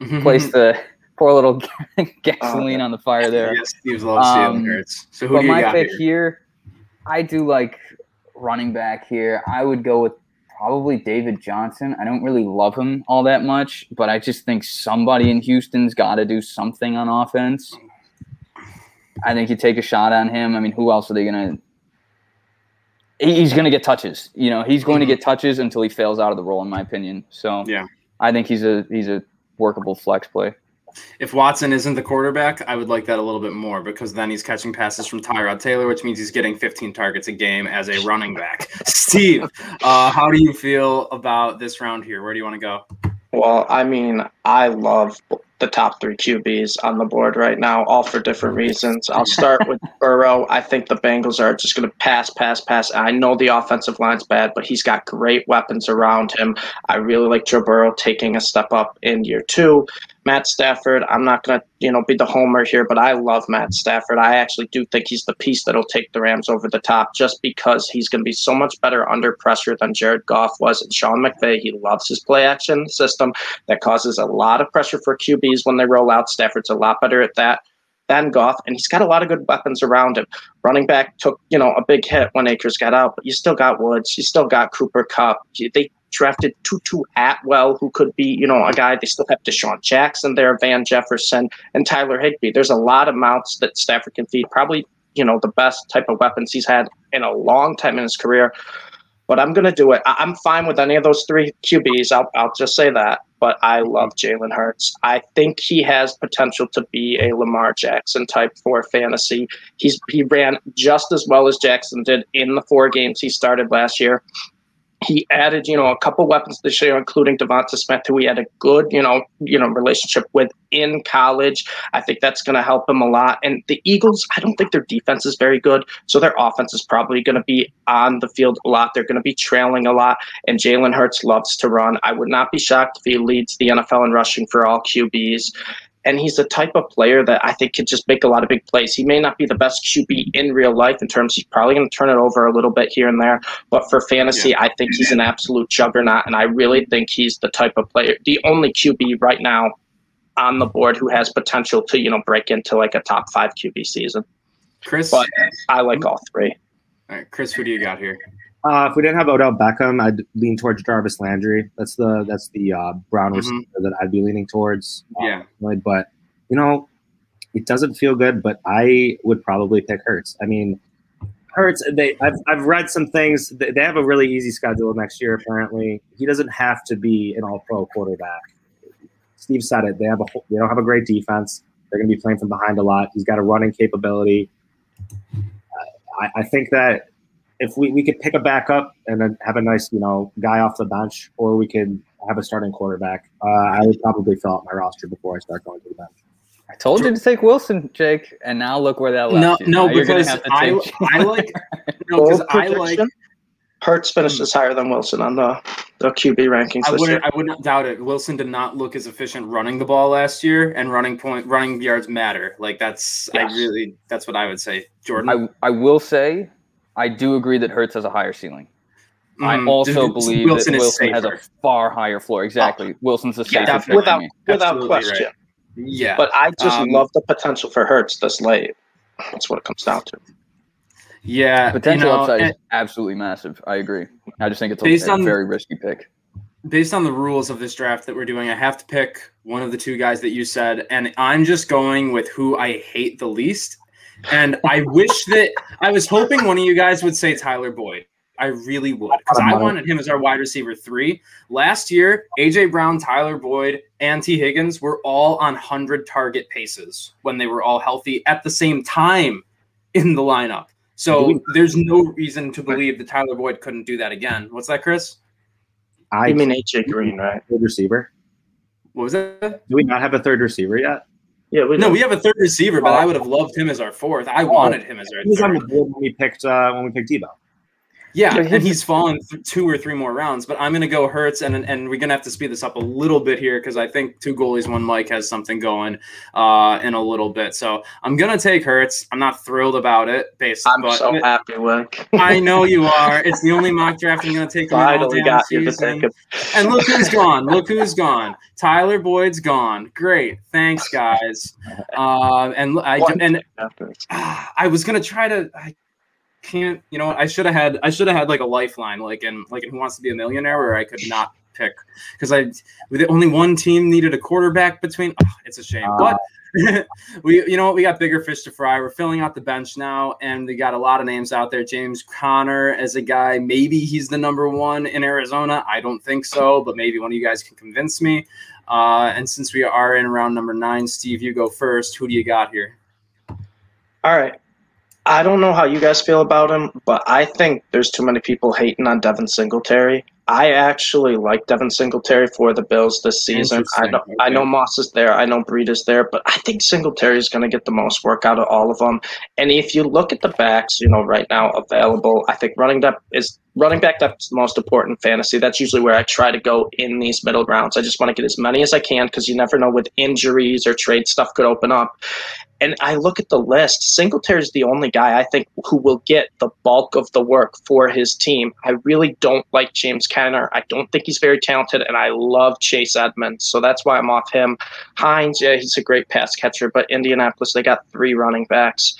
to little place the pour a little gasoline uh, on the fire there. Yes, Steve loves um, Jalen Hurts. So who do you my got pick here? here? I do like running back here. I would go with probably David Johnson. I don't really love him all that much, but I just think somebody in Houston's got to do something on offense. I think you take a shot on him. I mean, who else are they going to he's going to get touches. You know, he's going mm-hmm. to get touches until he fails out of the role, in my opinion. So yeah, I think he's a he's a workable flex play. If Watson isn't the quarterback, I would like that a little bit more because then he's catching passes from Tyrod Taylor, which means he's getting 15 targets a game as a running back. Steve, uh, how do you feel about this round here? Where do you want to go? Well, I mean, I love the top three QBs on the board right now, all for different reasons. I'll start with Burrow. I think the Bengals are just going to pass, pass, pass. I know the offensive line's bad, but he's got great weapons around him. I really like Joe Burrow taking a step up in year two. Matt Stafford, I'm not going to, you know, be the homer here, but I love Matt Stafford. I actually do think he's the piece that'll take the Rams over the top just because he's going to be so much better under pressure than Jared Goff was. And Sean McVay, he loves his play action system that causes a lot of pressure for QBs when they roll out. Stafford's a lot better at that than Goff, and he's got a lot of good weapons around him. Running back took, you know, a big hit when Akers got out, but you still got Woods, you still got Cooper Kupp. They drafted Tutu Atwell, who could be, you know, a guy. They still have DeSean Jackson there, Van Jefferson, and Tyler Higbee. There's a lot of mounts that Stafford can feed. Probably, you know, the best type of weapons he's had in a long time in his career. But I'm going to do it. I'm fine with any of those three QBs. I'll, I'll just say that. But I love Jalen Hurts. I think he has potential to be a Lamar Jackson type for fantasy. He's he ran just as well as Jackson did in the four games he started last year he added, you know, a couple weapons this year, including Devonta Smith, who he had a good, you know, you know, relationship with in college. I think that's going to help him a lot. And the Eagles, I don't think their defense is very good, so their offense is probably going to be on the field a lot. They're going to be trailing a lot, and Jalen Hurts loves to run. I would not be shocked if he leads the NFL in rushing for all QBs and he's the type of player that I think could just make a lot of big plays. He may not be the best QB in real life in terms he's probably going to turn it over a little bit here and there, but for fantasy, yeah. I think he's an absolute juggernaut, and I really think he's the type of player, the only QB right now on the board who has potential to you know break into like a top five QB season. Chris, but I like all three. All right, Chris, who do you got here? Uh, if we didn't have Odell Beckham, I'd lean towards Jarvis Landry. That's the that's the uh, Brown mm-hmm. receiver that I'd be leaning towards. Yeah, but you know, it doesn't feel good. But I would probably pick Hurts. I mean, Hurts. They I've I've read some things. They have a really easy schedule next year. Apparently, he doesn't have to be an All Pro quarterback. Steve said it. They have a they don't have a great defense. They're going to be playing from behind a lot. He's got a running capability. I, I think that if we, we could pick a backup and then have a nice, you know, guy off the bench, or we could have a starting quarterback, uh, I would probably fill out my roster before I start going to the bench. I told you to take Wilson, Jake, and now look where that left no, you. No, now because I, I like no, because I like Hurts finishes higher than Wilson on the, the QB rankings. I wouldn't I would not doubt it. Wilson did not look as efficient running the ball last year, and running point running yards matter. Like that's yes. I really that's what I would say. Jordan, I I will say I do agree that Hurts has a higher ceiling. Mm, I also believe Wilson that Wilson has a far higher floor. Exactly. Oh, Wilson's the safest. Yeah, without without question. Right. Yeah. But I just um, love the potential for Hurts this late. That's what it comes down to. Yeah. Potential you know, upside is absolutely massive. I agree. I just think it's a, a very risky pick. Based on the rules of this draft that we're doing, I have to pick one of the two guys that you said, and I'm just going with who I hate the least, and I wish that I was hoping one of you guys would say Tyler Boyd. I really would because I wanted him as our wide receiver three. Last year, AJ Brown, Tyler Boyd, and Tee Higgins were all on 100 target paces when they were all healthy at the same time in the lineup. So there's no reason to believe that Tyler Boyd couldn't do that again. What's that, Chris? I mean AJ Green, right? Third receiver. What was that? Do we not have a third receiver yet? Yeah, we no, we have a third receiver, but I would have loved him as our fourth. I wanted him as our. He was third. on the board when we picked uh, when we picked Deebo. Yeah, and he's fallen th- two or three more rounds, but I'm going to go Hurts, and and we're going to have to speed this up a little bit here because I think two goalies, one Mike has something going uh, in a little bit. So I'm going to take Hurts. I'm not thrilled about it, based. I'm but so happy, Wick. I know you are. It's the only mock draft I'm going to take. Finally got you to take him. And look who's gone. Look who's gone. Tyler Boyd's gone. Great, thanks guys. Uh, and I and uh, I was going to try to. I, can't. You know, I should have had. I should have had like a lifeline, like in like in Who Wants to Be a Millionaire, where I could not pick because I with only one team needed a quarterback between. Oh, it's a shame, uh, but. we, you know what? We got bigger fish to fry. We're filling out the bench now, and we got a lot of names out there. James Conner as a guy. Maybe he's the number one in Arizona. I don't think so, but maybe one of you guys can convince me. Uh, and since we are in round number nine, Steve, you go first. Who do you got here? All right. I don't know how you guys feel about him, but I think there's too many people hating on Devin Singletary. I actually like Devin Singletary for the Bills this season. I know, okay. I know Moss is there, I know Breed is there, but I think Singletary is going to get the most work out of all of them. And if you look at the backs, you know, right now available, I think running back is running back that's the most important fantasy. That's usually where I try to go in these middle rounds. I just want to get as many as I can because you never know with injuries or trade stuff could open up. And I look at the list. Singletary is the only guy I think who will get the bulk of the work for his team. I really don't like James I don't think he's very talented, and I love Chase Edmonds. So that's why I'm off him. Hines, yeah, he's a great pass catcher, but Indianapolis, they got three running backs.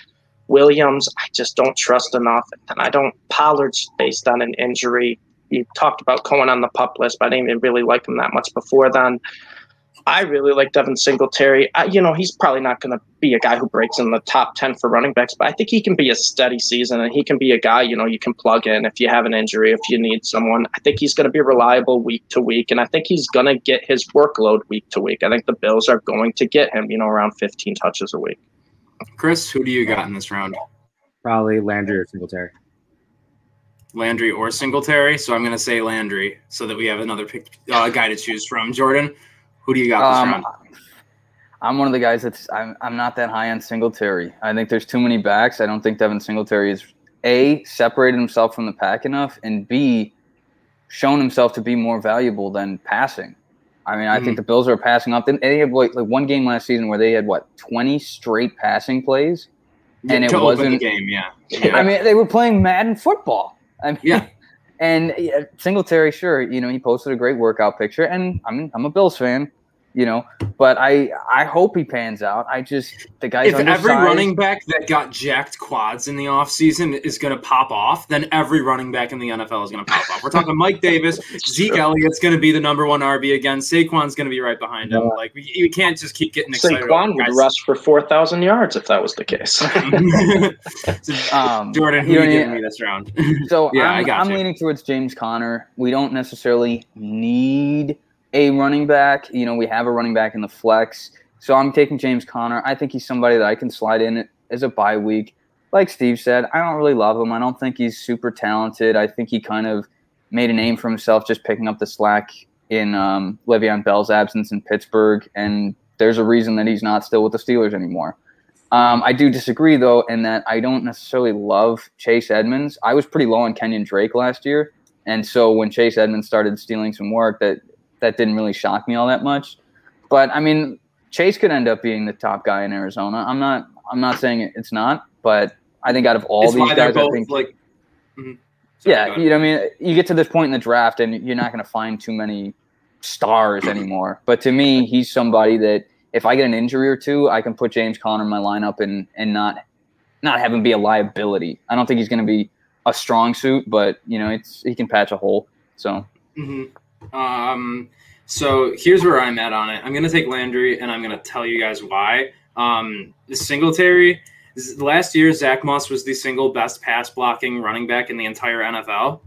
Williams, I just don't trust enough. And I don't, Pollard's based on an injury. You talked about Cohen on the pup list, but I didn't even really like him that much before then. I really like Devin Singletary. I, you know, he's probably not going to be a guy who breaks in the top 10 for running backs, but I think he can be a steady season and he can be a guy, you know, you can plug in if you have an injury, if you need someone. I think he's going to be reliable week to week, and I think he's going to get his workload week to week. I think the Bills are going to get him, you know, around 15 touches a week. Chris, who do you got in this round? Probably Landry or Singletary. Landry or Singletary. So I'm going to say Landry so that we have another pick, uh, guy to choose from. Jordan, who do you got this um, round? I'm one of the guys that's I'm, I'm not that high on Singletary. I think there's too many backs. I don't think Devin Singletary is a separated himself from the pack enough, and b shown himself to be more valuable than passing. I mean, I mm-hmm. think the Bills are passing up. They had like, like, one game last season where they had what 20 straight passing plays, and it wasn't a game. Yeah. yeah. I mean, they were playing Madden football. I mean, yeah. And yeah, Singletary, sure, you know, he posted a great workout picture, and I'm I'm a Bills fan you know. But I I hope he pans out. I just the guy's if undersized. every running back that got jacked quads in the offseason is going to pop off, then every running back in the NFL is going to pop off. We're talking Mike Davis, Zeke true. Elliott's going to be the number one RB again. Saquon's going to be right behind him. Like we, you can't just keep getting excited. Saquon would rush for four thousand yards if that was the case. so, um, Jordan, who you are giving me this round? so yeah, I'm, I got I'm leaning towards James Conner. We don't necessarily need a running back. You know, we have a running back in the flex. So I'm taking James Conner. I think he's somebody that I can slide in as a bye week. Like Steve said, I don't really love him. I don't think he's super talented. I think he kind of made a name for himself just picking up the slack in um, Le'Veon Bell's absence in Pittsburgh, and there's a reason that he's not still with the Steelers anymore. Um, I do disagree though in that I don't necessarily love Chase Edmonds. I was pretty low on Kenyon Drake last year, and so when Chase Edmonds started stealing some work, that that didn't really shock me all that much. But I mean, Chase could end up being the top guy in Arizona. I'm not. I'm not saying it's not, but I think out of all it's these guys, I think like. Mm-hmm. Sorry, yeah, you know, I mean, you get to this point in the draft, and you're not going to find too many stars anymore. But to me, he's somebody that if I get an injury or two, I can put James Conner in my lineup and and not not have him be a liability. I don't think he's going to be a strong suit, but you know, it's he can patch a hole. So. Mm-hmm. Um, so here's where I'm at on it. I'm going to take Landry, and I'm going to tell you guys why. Um, Singletary, last year, Zach Moss was the single best pass blocking running back in the entire NFL.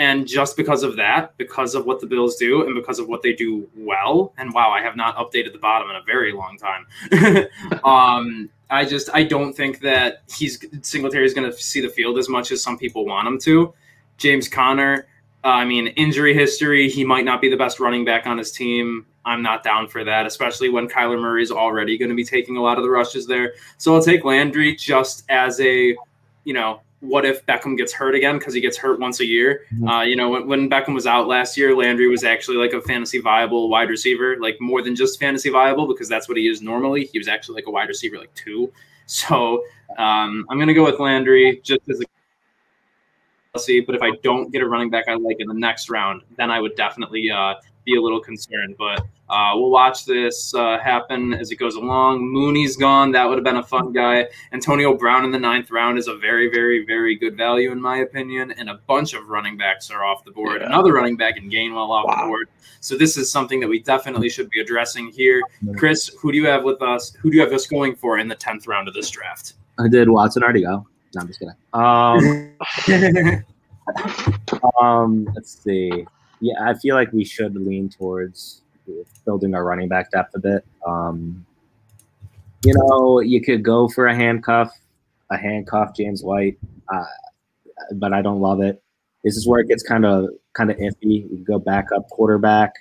And just because of that, because of what the Bills do, and because of what they do well, and wow, I have not updated the bottom in a very long time. um, I just I don't think that he's Singletary is going to see the field as much as some people want him to. James Conner, uh, I mean, injury history, he might not be the best running back on his team. I'm not down for that, especially when Kyler Murray is already going to be taking a lot of the rushes there. So I'll take Landry just as a, you know, what if Beckham gets hurt again because he gets hurt once a year? Mm-hmm. Uh, you know, when, when, Beckham was out last year, Landry was actually like a fantasy viable wide receiver, like more than just fantasy viable because that's what he is normally. He was actually like a wide receiver, like two. So um, I'm going to go with Landry just as a but if I don't get a running back I like in the next round, then I would definitely uh, be a little concerned. But uh, we'll watch this uh, happen as it goes along. Mooney's gone. That would have been a fun guy. Antonio Brown in the ninth round is a very, very, very good value in my opinion. And a bunch of running backs are off the board. Yeah. Another running back in Gainwell off wow. the board. So this is something that we definitely should be addressing here. Chris, who do you have with us? Who do you have us going for in the tenth round of this draft? I did Watson already go. No, I'm just kidding. Um, um, let's see. Yeah, I feel like we should lean towards building our running back depth a bit. Um, you know, you could go for a handcuff. a handcuff James White, uh, but I don't love it. This is where it gets kind of kind of iffy. You go back up quarterback.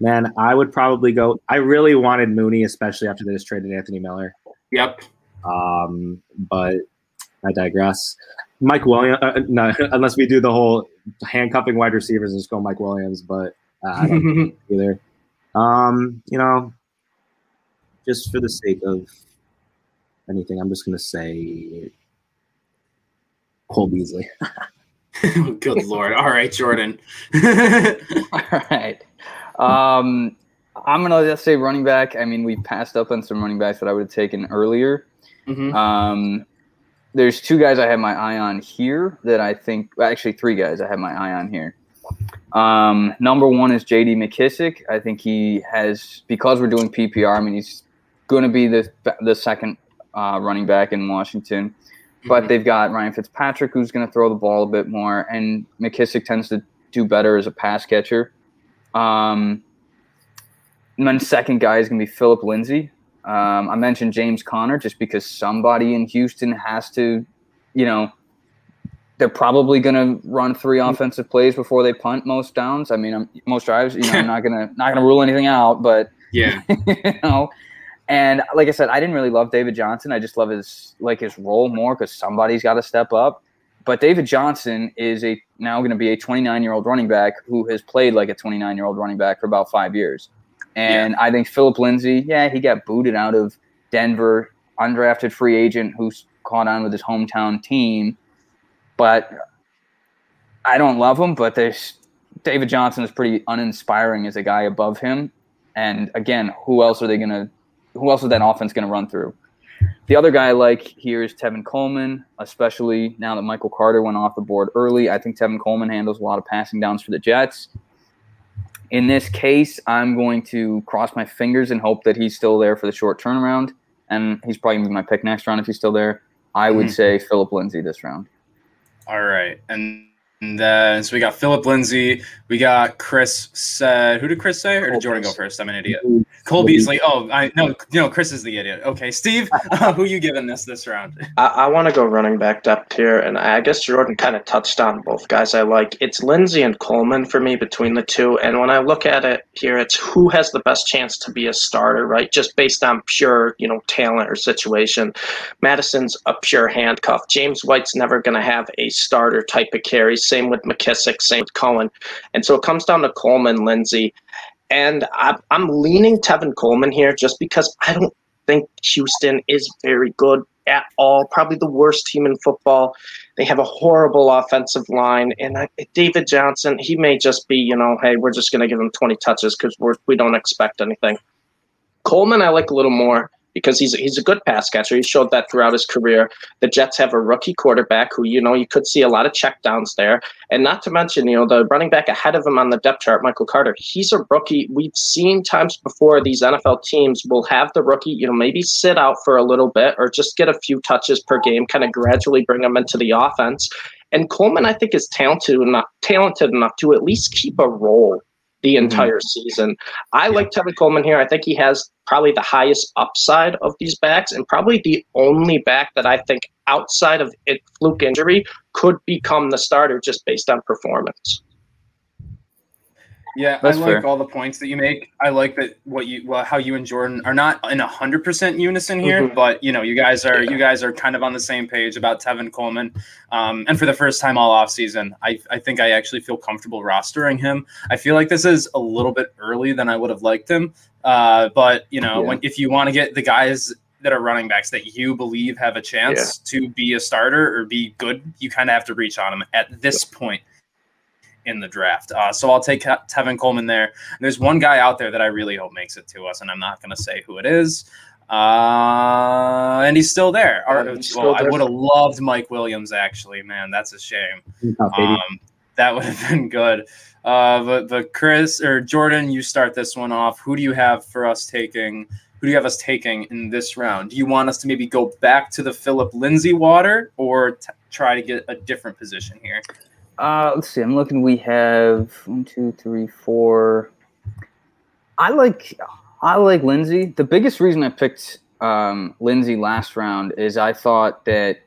Man, I would probably go. I really wanted Mooney, especially after they just traded Anthony Miller. Yep. Um, but I digress. Mike Williams, uh, no, unless we do the whole handcuffing wide receivers and just go Mike Williams, but uh, I don't either. Um, you know, just for the sake of anything, I'm just going to say Cole Beasley. Good lord! All right, Jordan. All right. Um, I'm gonna just say running back. I mean, we passed up on some running backs that I would have taken earlier. Mm-hmm. Um, there's two guys I have my eye on here that I think actually three guys I have my eye on here. Um, number one is J.D. McKissick. I think he has because we're doing PPR. I mean, he's going to be the the second uh, running back in Washington. But mm-hmm. they've got Ryan Fitzpatrick, who's going to throw the ball a bit more, and McKissick tends to do better as a pass catcher. Um, and then second guy is going to be Philip Lindsay. Um, I mentioned James Conner just because somebody in Houston has to, you know, they're probably going to run three mm-hmm. offensive plays before they punt most downs. I mean, I'm, most drives. You know, I'm not gonna not gonna rule anything out, but yeah, you know, and like I said, I didn't really love David Johnson. I just love his like his role more because somebody's got to step up. But David Johnson is a now going to be a 29 year old running back who has played like a 29 year old running back for about five years. And yeah. I think Philip Lindsay, yeah, he got booted out of Denver, undrafted free agent who's caught on with his hometown team. But I don't love him, but there's David Johnson is pretty uninspiring as a guy above him. And again, who else are they to who else is that offense to run through? The other guy I like here is Tevin Coleman, especially now that Michael Carter went off the board early. I think Tevin Coleman handles a lot of passing downs for the Jets. In this case, I'm going to cross my fingers and hope that he's still there for the short turnaround. And he's probably going to be my pick next round if he's still there. I would mm-hmm. say Philip Lindsay this round. All right. And and then so we got Philip Lindsay, we got Chris said who did Chris say or did Jordan go first? I'm an idiot. Cole Beasley. Oh, I no, no, Chris is the idiot. Okay, Steve, uh, who you giving this this round? I, I want to go running back depth here, and I guess Jordan kind of touched on both guys I like. It's Lindsay and Coleman for me between the two, and when I look at it here, it's who has the best chance to be a starter, right? Just based on pure, you know, talent or situation. Mattison's a pure handcuff. James White's never going to have a starter type of carry same with McKissick, same with Cohen. And so it comes down to Coleman, Lindsay. And I'm, I'm leaning Tevin Coleman here just because I don't think Houston is very good at all. Probably the worst team in football. They have a horrible offensive line. And I, David Johnson, he may just be, you know, hey, we're just going to give him 20 touches because we don't expect anything. Coleman, I like a little more because he's he's a good pass catcher. He showed that throughout his career. The Jets have a rookie quarterback who you know you could see a lot of checkdowns there, and not to mention you know the running back ahead of him on the depth chart, Michael Carter. He's a rookie. We've seen times before these NFL teams will have the rookie you know maybe sit out for a little bit or just get a few touches per game, kind of gradually bring them into the offense. And Coleman, I think, is talented enough, talented enough to at least keep a role the mm-hmm. entire season. I like Tevin Coleman here. I think he has probably the highest upside of these backs and probably the only back that I think outside of it fluke injury could become the starter just based on performance. Yeah, That's I like fair. all the points that you make. I like that what you well how you and Jordan are not in hundred percent unison here, mm-hmm. but you know you guys are yeah. you guys are kind of on the same page about Tevin Coleman. Um, and for the first time all off season, I I think I actually feel comfortable rostering him. I feel like this is a little bit early than I would have liked him. Uh, but you know yeah. when if you want to get the guys that are running backs that you believe have a chance yeah. to be a starter or be good, you kind of have to reach on them at this point in the draft. Uh, so I'll take Tevin Coleman there. And there's one guy out there that I really hope makes it to us, and I'm not going to say who it is. Uh, and he's still there. well, still I would have loved Mike Williams, actually, man. That's a shame. Um, that would have been good. Uh, but, but Chris or Jordan, you start this one off. Who do you have for us taking? Who do you have us taking in this round? Do you want us to maybe go back to the Philip Lindsay water or t- try to get a different position here? Uh, let's see. I'm looking. We have one, two, three, four. I like I like Lindsay. The biggest reason I picked um, Lindsay last round is I thought that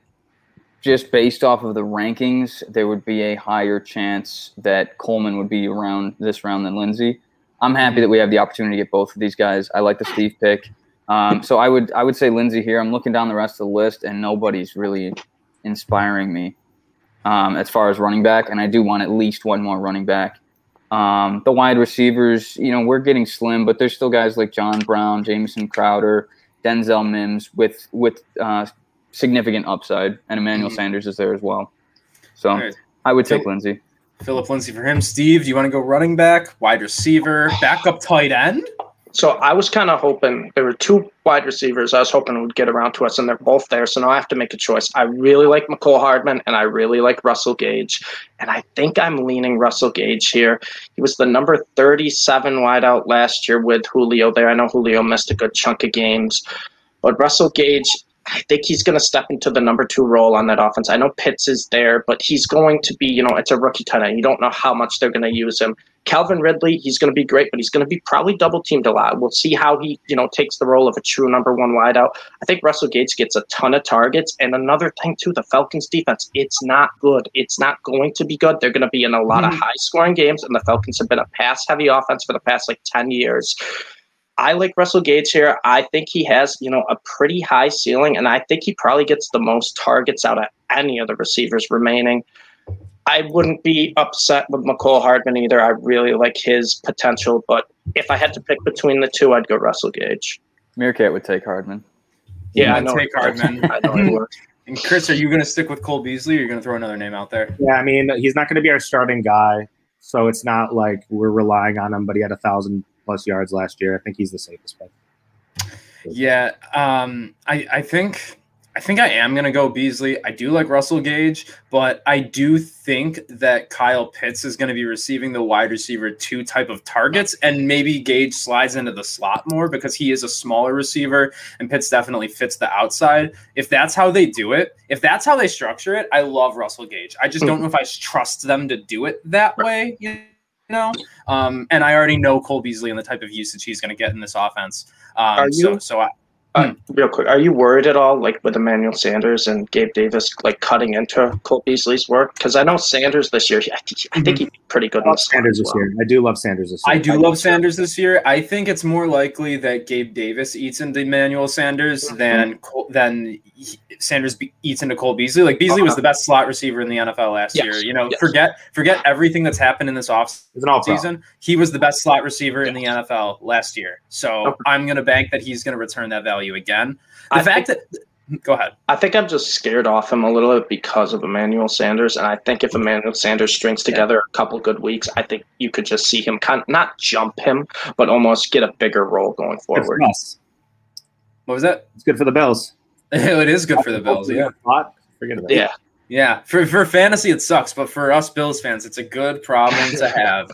just based off of the rankings, there would be a higher chance that Coleman would be around this round than Lindsay. I'm happy that we have the opportunity to get both of these guys. I like the Steve pick. Um, so I would I would say Lindsay here. I'm looking down the rest of the list, and nobody's really inspiring me um, as far as running back. And I do want at least one more running back. Um, the wide receivers, you know, we're getting slim, but there's still guys like John Brown, Jamison Crowder, Denzel Mims with with uh, significant upside, and Emmanuel mm-hmm. Sanders is there as well. So right. I would take Lindsay, Philip Lindsay for him. Steve, do you want to go running back, wide receiver, backup tight end? So I was kind of hoping there were two wide receivers. I was hoping would get around to us, and they're both there. So now I have to make a choice. I really like Mecole Hardman, and I really like Russell Gage, and I think I'm leaning Russell Gage here. He was the number 37 wideout last year with Julio there. I know Julio missed a good chunk of games, but Russell Gage I think he's going to step into the number two role on that offense. I know Pitts is there, but he's going to be, you know, it's a rookie tight end. You don't know how much they're going to use him. Calvin Ridley, he's going to be great, but he's going to be probably double teamed a lot. We'll see how he, you know, takes the role of a true number one wideout. I think Russell Gage gets a ton of targets. And another thing, too, the Falcons defense, it's not good. It's not going to be good. They're going to be in a lot mm-hmm. of high scoring games, and the Falcons have been a pass heavy offense for the past like 10 years. I like Russell Gage here. I think he has, you know, a pretty high ceiling, and I think he probably gets the most targets out of any of the receivers remaining. I wouldn't be upset with Mecole Hardman either. I really like his potential, but if I had to pick between the two, I'd go Russell Gage. Meerkat would take Hardman. Yeah, I know. Take Hardman. I know And Chris, are you going to stick with Cole Beasley, or are you going to throw another name out there? Yeah, I mean, he's not going to be our starting guy, so it's not like we're relying on him. But he had a thousand plus yards last year. I think he's the safest bet. Yeah, um, I I think I think I am going to go Beasley. I do like Russell Gage, but I do think that Kyle Pitts is going to be receiving the wide receiver two type of targets, and maybe Gage slides into the slot more because he is a smaller receiver, and Pitts definitely fits the outside. If that's how they do it, if that's how they structure it, I love Russell Gage. I just don't know if I trust them to do it that way. You know, um, and I already know Cole Beasley and the type of usage he's going to get in this offense. Um, Are you, so, so I, uh, hmm. real quick, are you worried at all, like with Emmanuel Sanders and Gabe Davis, like cutting into Cole Beasley's work? Because I know Sanders this year, I, I think he's pretty good. I love Sanders this well. year. I do love Sanders this year. I do I love Sanders this year. I think it's more likely that Gabe Davis eats into Emmanuel Sanders mm-hmm. than than Sanders be, eats into Cole Beasley. Like Beasley uh-huh. was the best slot receiver in the NFL last yes. year. You know, yes. forget forget everything that's happened in this off season. He was the best slot receiver yes. in the NFL last year. So okay. I'm going to bank that he's going to return that value again. The I fact think, that go ahead. I think I'm just scared off him a little bit because of Emmanuel Sanders, and I think if Emmanuel Sanders strings together yeah. a couple good weeks, I think you could just see him kind of not jump him, but almost get a bigger role going forward. What was that? It's good for the Bills. it is good for the Bills. Yeah. Forget about yeah. It. Yeah. For for fantasy, it sucks, but for us Bills fans, it's a good problem to have.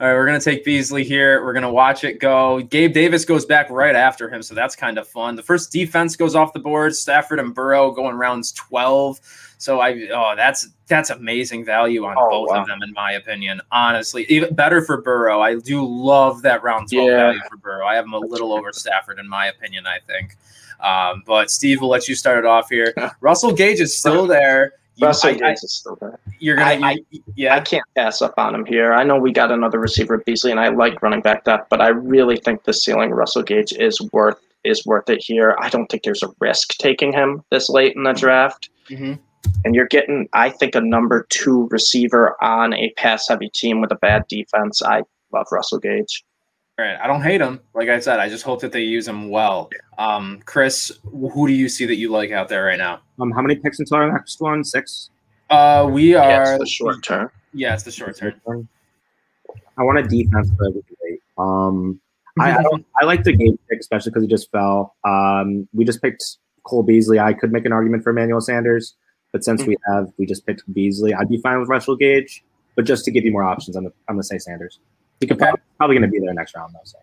All right, we're gonna take Beasley here. We're gonna watch it go. Gabe Davis goes back right after him, so that's kind of fun. The first defense goes off the board. Stafford and Burrow going rounds twelve. So I oh that's that's amazing value on oh, both wow. of them in my opinion. Honestly, even better for Burrow. I do love that round twelve yeah. value for Burrow. I have him a little over Stafford in my opinion. I think. Um, but Steve, we'll let you start it off here. Russell Gage is still there. You, Russell I, Gage I, is still there. You're gonna, I, you, yeah. I can't pass up on him here. I know we got another receiver, at Beasley, and I like running back that, but I really think the ceiling Russell Gage is worth is worth it here. I don't think there's a risk taking him this late in the draft. Mm-hmm. And you're getting, I think, a number two receiver on a pass heavy team with a bad defense. I love Russell Gage. All right. I don't hate him. Like I said, I just hope that they use him well. Um, Chris, who do you see that you like out there right now? Um, how many picks until our next one? Six. Uh, we are yeah, the short term. Yeah, it's the short term. I want a defense for every Um, I, I, I, like the game pick, especially because he just fell. Um, we just picked Cole Beasley. I could make an argument for Emmanuel Sanders, but since mm-hmm. we have, we just picked Beasley. I'd be fine with Russell Gage, but just to give you more options, I'm, I'm gonna say Sanders. He could okay. probably, probably going to be there next round though. So.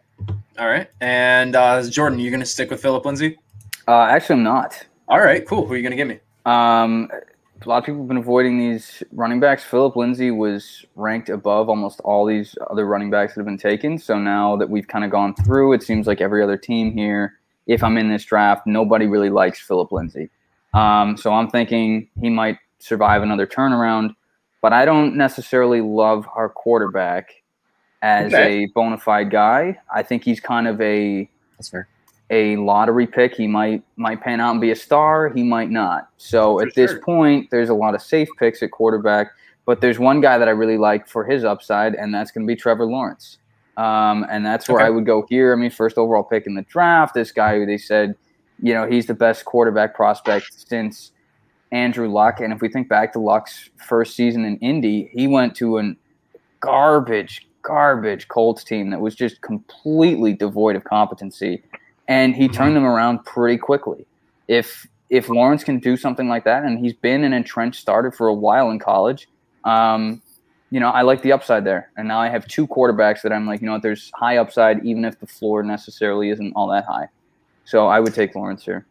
All right, and uh, Jordan, you going to stick with Philip Lindsay? Uh, actually, I'm not. All right, cool. Who are you going to give me? Um, a lot of people have been avoiding these running backs. Philip Lindsay was ranked above almost all these other running backs that have been taken. So now that we've kind of gone through, it seems like every other team here if I'm in this draft. Nobody really likes Philip Lindsay. Um, so I'm thinking he might survive another turnaround, but I don't necessarily love our quarterback as okay. a bona fide guy. I think he's kind of a that's fair. A lottery pick. He might might pan out and be a star. He might not. So for at sure. this point, there's a lot of safe picks at quarterback. But there's one guy that I really like for his upside, and that's going to be Trevor Lawrence. Um, and that's where okay. I would go here. I mean, first overall pick in the draft. This guy who they said, you know, he's the best quarterback prospect since Andrew Luck. And if we think back to Luck's first season in Indy, he went to an garbage, garbage Colts team that was just completely devoid of competency, and he turned mm-hmm. them around pretty quickly. If if Lawrence can do something like that, and he's been an entrenched starter for a while in college, um, you know, I like the upside there. And now I have two quarterbacks that I'm like, you know, what, there's high upside, even if the floor necessarily isn't all that high. So I would take Lawrence here.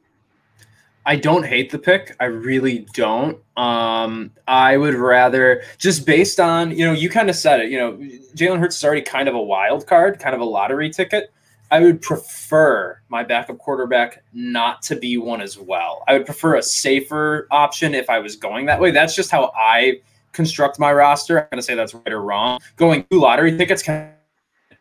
I don't hate the pick. I really don't. Um, I would rather just based on you know you kind of said it. You know, Jalen Hurts is already kind of a wild card, kind of a lottery ticket. I would prefer my backup quarterback not to be one as well. I would prefer a safer option if I was going that way. That's just how I construct my roster. I'm going to say that's right or wrong. Going two lottery tickets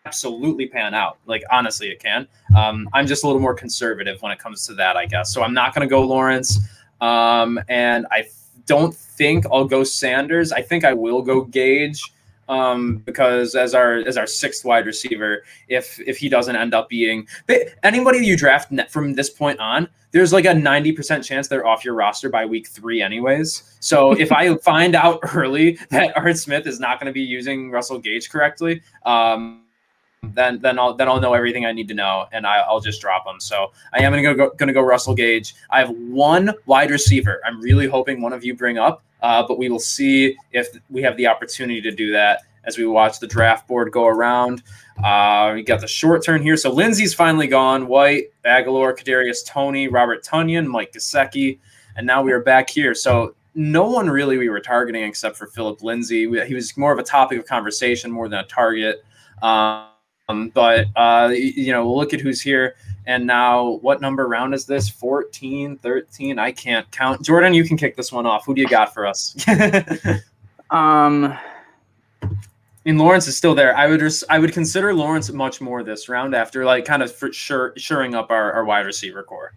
absolutely pan out. Like honestly, it can. Um, I'm just a little more conservative when it comes to that, I guess. So I'm not going to go Lawrence, um, and I don't think I'll go Sanders. I think I will go Gage um, because as our as our sixth wide receiver, if if he doesn't end up being anybody you draft from this point on, there's like a ninety percent chance they're off your roster by week three, anyways. So if I find out early that Art Smith is not going to be using Russell Gage correctly, um, then then I'll then I'll know everything I need to know, and I, will just drop them. So I am gonna go gonna go Russell Gage. I have one wide receiver. I'm really hoping one of you bring up, uh, but we will see if we have the opportunity to do that as we watch the draft board go around. Uh, we got the short turn here. So Lindsay's finally gone. White, Agholor, Kadarius Toney, Robert Tonyan, Mike Gesicki, and now we are back here. So no one really we were targeting except for Philip Lindsay. He was more of a topic of conversation more than a target. Um, um, but uh, you know, we'll look at who's here. And now, what number round is this? 14, 13? I can't count. Jordan, you can kick this one off. Who do you got for us? um, and Lawrence is still there. I would just, I would consider Lawrence much more this round after like kind of for sure shoring up our, our wide receiver core.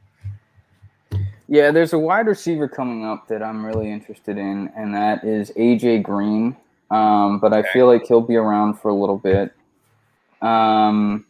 Yeah, there's a wide receiver coming up that I'm really interested in, and that is AJ Green. Um, but I feel like he'll be around for a little bit. Um,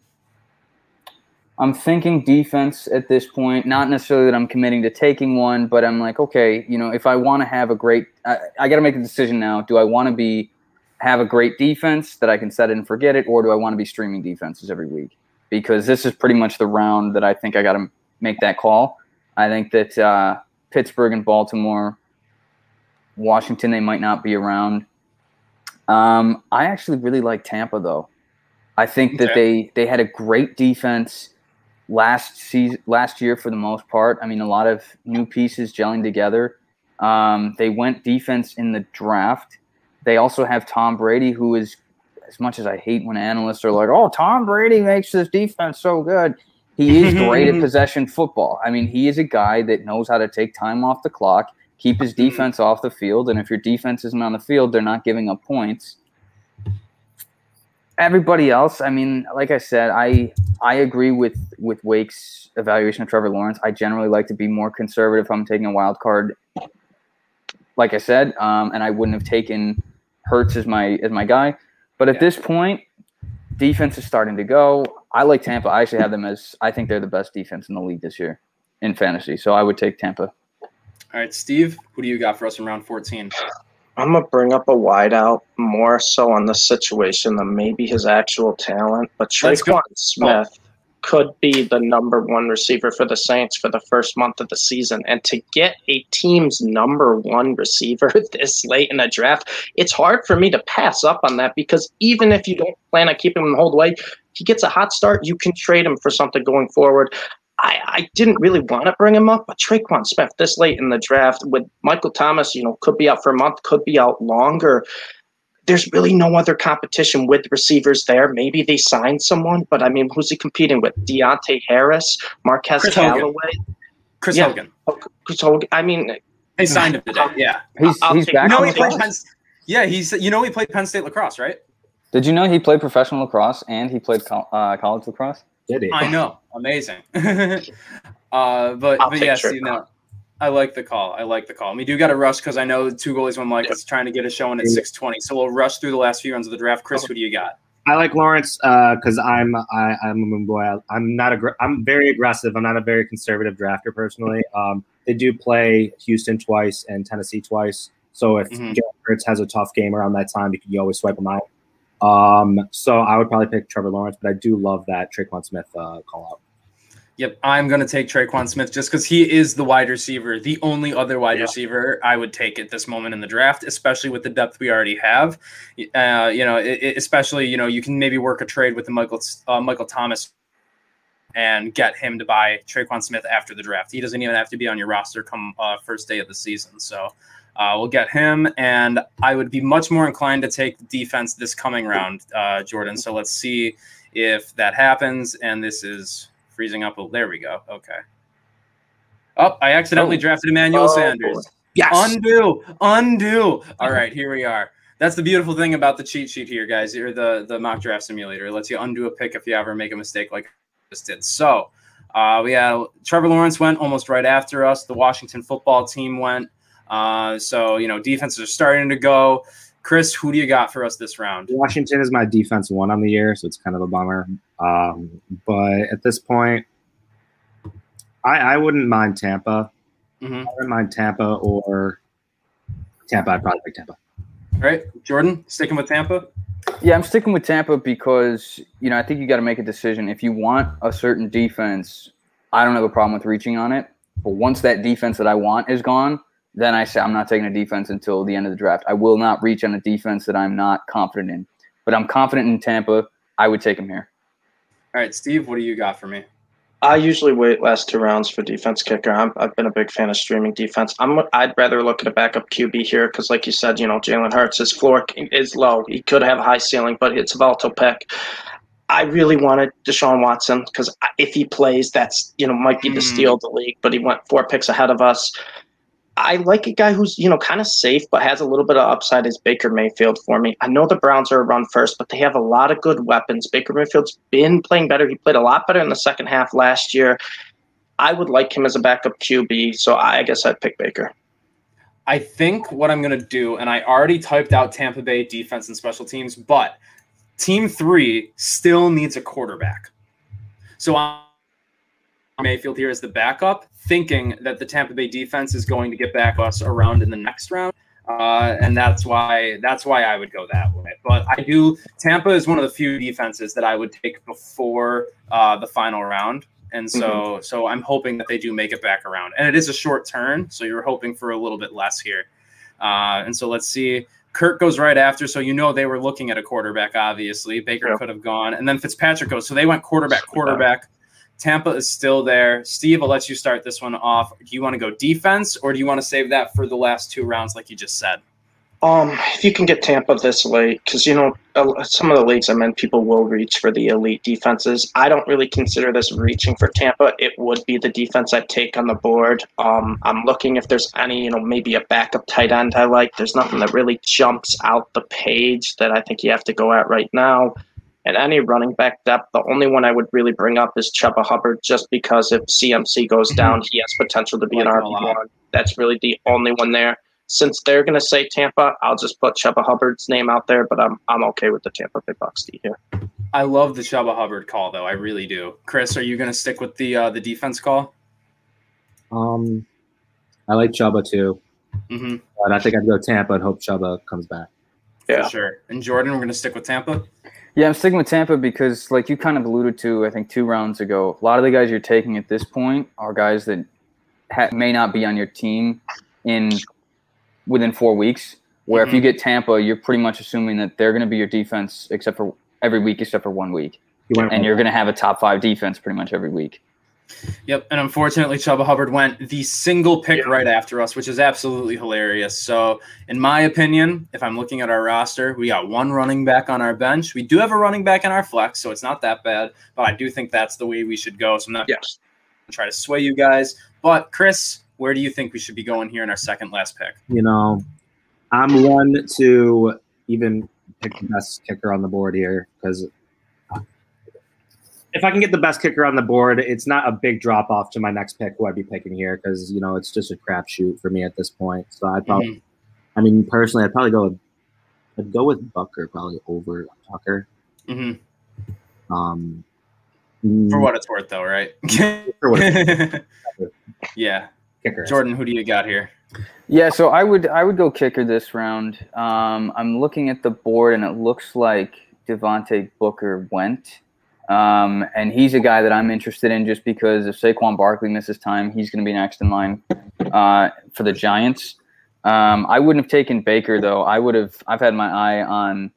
I'm thinking defense at this point. Not necessarily that I'm committing to taking one, but I'm like, okay, you know, if I want to have a great, I, I got to make a decision now. Do I want to be have a great defense that I can set it and forget it, or do I want to be streaming defenses every week? Because this is pretty much the round that I think I got to make that call. I think that uh, Pittsburgh and Baltimore, Washington, they might not be around. Um, I actually really like Tampa though. I think that they they had a great defense last season, last year for the most part. I mean, a lot of new pieces gelling together. Um, they went defense in the draft. They also have Tom Brady, who is, as much as I hate when analysts are like, "Oh, Tom Brady makes this defense so good." He is great at possession football. I mean, he is a guy that knows how to take time off the clock, keep his mm-hmm. defense off the field, and if your defense isn't on the field, they're not giving up points everybody else, I mean, like I said, I I agree with with Wake's evaluation of Trevor Lawrence. I generally like to be more conservative if I'm taking a wild card. Like I said, um, and I wouldn't have taken Hurts as my as my guy. But at yeah. this point, defense is starting to go. I like Tampa. I actually have them as I think they're the best defense in the league this year in fantasy. So I would take Tampa. All right, Steve, who do you got for us in round 14? I'm gonna bring up a wideout more so on the situation than maybe his actual talent, but Tre'Quan Smith oh. could be the number one receiver for the Saints for the first month of the season. And to get a team's number one receiver this late in a draft, it's hard for me to pass up on that because even if you don't plan on keeping him the whole way, he gets a hot start, you can trade him for something going forward. I, I didn't really want to bring him up, but Tre'Quan Smith this late in the draft with Michael Thomas, you know, could be out for a month, could be out longer. there's really no other competition with receivers there. Maybe they signed someone, but I mean, who's he competing with? Deonte Harris, Marquez Chris Callaway, Hogan. Chris yeah. Hogan. Chris Hogan. I mean, they signed him today. Yeah, he's, he's back. You know, he played Penn, yeah, he's you know he played Penn State lacrosse, right? Did you know he played professional lacrosse and he played uh, college lacrosse? Did he? I know, amazing. uh, but I'll but yes, you know. I like the call. I like the call. we do got to rush because I know two goalies one Mike is trying to get a show in at six twenty. So we'll rush through the last few rounds of the draft. Chris, who do you got? I like Lawrence because uh, I'm I, I'm a moon boy. I'm not a I'm very aggressive. I'm not a very conservative drafter personally. Um, they do play Houston twice and Tennessee twice. So if mm-hmm. Jalen Hurts has a tough game around that time, you can always swipe them out. Um, so I would probably pick Trevor Lawrence, but I do love that Tre'Quan Smith uh, call out. Yep, I'm going to take Tre'Quan Smith just because he is the wide receiver, the only other wide yeah. receiver I would take at this moment in the draft, especially with the depth we already have. Uh, you know, it, it, especially you know you can maybe work a trade with the Michael uh, Michael Thomas and get him to buy Tre'Quan Smith after the draft. He doesn't even have to be on your roster come uh, first day of the season. So uh, we'll get him, and I would be much more inclined to take defense this coming round, uh, Jordan. So let's see if that happens. And this is freezing up. Oh, there we go. Okay. Oh, I accidentally oh. drafted Emmanuel oh, Sanders. Yes. Undo. Undo. All right, here we are. That's the beautiful thing about the cheat sheet here, guys. Or the the mock draft simulator. It lets you undo a pick if you ever make a mistake like I just did. So uh, we had Trevor Lawrence went almost right after us. The Washington football team went. Uh, so you know defenses are starting to go. Chris, who do you got for us this round? Washington is my defense one on the year, so it's kind of a bummer. Um, but at this point, I, I wouldn't mind Tampa. Mm-hmm. I wouldn't mind Tampa or Tampa. I'd probably pick Tampa. All right, Jordan, sticking with Tampa. Yeah, I'm sticking with Tampa because you know I think you got to make a decision. If you want a certain defense, I don't have a problem with reaching on it. But once that defense that I want is gone, then I say I'm not taking a defense until the end of the draft. I will not reach on a defense that I'm not confident in. But I'm confident in Tampa. I would take him here. All right, Steve, what do you got for me? I usually wait last two rounds for defense kicker. i have been a big fan of streaming defense. I'm, I'd rather look at a backup QB here because, like you said, you know Jalen Hurts, his floor is low. He could have a high ceiling, but it's a volatile pick. I really wanted Deshaun Watson because if he plays, that's you know might be the mm. steal of the league. But he went four picks ahead of us. I like a guy who's, you know, kind of safe but has a little bit of upside is Baker Mayfield for me. I know the Browns are a run first, but they have a lot of good weapons. Baker Mayfield's been playing better. He played a lot better in the second half last year. I would like him as a backup QB, so I guess I'd pick Baker. I think what I'm going to do, and I already typed out Tampa Bay defense and special teams, but team three still needs a quarterback. So I'm Mayfield here as the backup, thinking that the Tampa Bay defense is going to get back us around in the next round. Uh, and that's why that's why I would go that way. But I do Tampa is one of the few defenses that I would take before uh, the final round, and so mm-hmm. so I'm hoping that they do make it back around. And it is a short turn, so you're hoping for a little bit less here. Uh, and so let's see. Kirk goes right after, so you know they were looking at a quarterback. Obviously, Baker could have gone, and then Fitzpatrick goes. So they went quarterback, quarterback. Tampa is still there. Steve, I'll let you start this one off. Do you want to go defense or do you want to save that for the last two rounds, like you just said? Um, if you can get Tampa this late, because you know some of the leagues I'm in, people will reach for the elite defenses. I don't really consider this reaching for Tampa. It would be the defense I'd take on the board. Um, I'm looking if there's any, you know, maybe a backup tight end I like. There's nothing that really jumps out the page that I think you have to go at right now. And any running back depth, the only one I would really bring up is Chuba Hubbard, just because if CMC goes mm-hmm. down, he has potential to be an RB one. That's really the only one there. Since they're going to say Tampa, I'll just put Chuba Hubbard's name out there, but I'm I'm okay with the Tampa Big Bucks D here. I love the Chuba Hubbard call, though. I really do. Chris, are you going to stick with the uh, the defense call? Um, I like Chuba too, mm-hmm. but I think I'd go Tampa and hope Chuba comes back. Yeah, For sure. And Jordan, we're going to stick with Tampa. Yeah, I'm sticking with Tampa because, like you kind of alluded to, I think two rounds ago, a lot of the guys you're taking at this point are guys that ha- may not be on your team in within four weeks. Where mm-hmm. if you mm-hmm. get Tampa, you're pretty much assuming that they're going to be your defense except for every week except for one week, you and you're going to have a top five defense pretty much every week. Yep, and unfortunately, Chuba Hubbard went the single pick yeah. right after us, which is absolutely hilarious. So, in my opinion, if I'm looking at our roster, we got one running back on our bench. We do have a running back in our flex, so it's not that bad. But I do think that's the way we should go. So I'm not yes. going to try to sway you guys. But Chris, where do you think we should be going here in our second last pick? You know, I'm one to even pick the best kicker on the board here because if I can get the best kicker on the board, it's not a big drop off to my next pick who I'd be picking here because you know it's just a crapshoot for me at this point. So I'd probably, mm-hmm. I mean, personally, I'd probably go, I'd go with Butker probably over Tucker. Mm-hmm. Um, for what it's worth, though, right? for what yeah. Kicker. Jordan, who do you got here? Yeah, so I would I would go kicker this round. Um, I'm looking at the board and it looks like Devontae Booker went. Um, and he's a guy that I'm interested in just because if Saquon Barkley misses time, he's going to be next in line uh, for the Giants. Um, I wouldn't have taken Baker though. I would have. I've had my eye on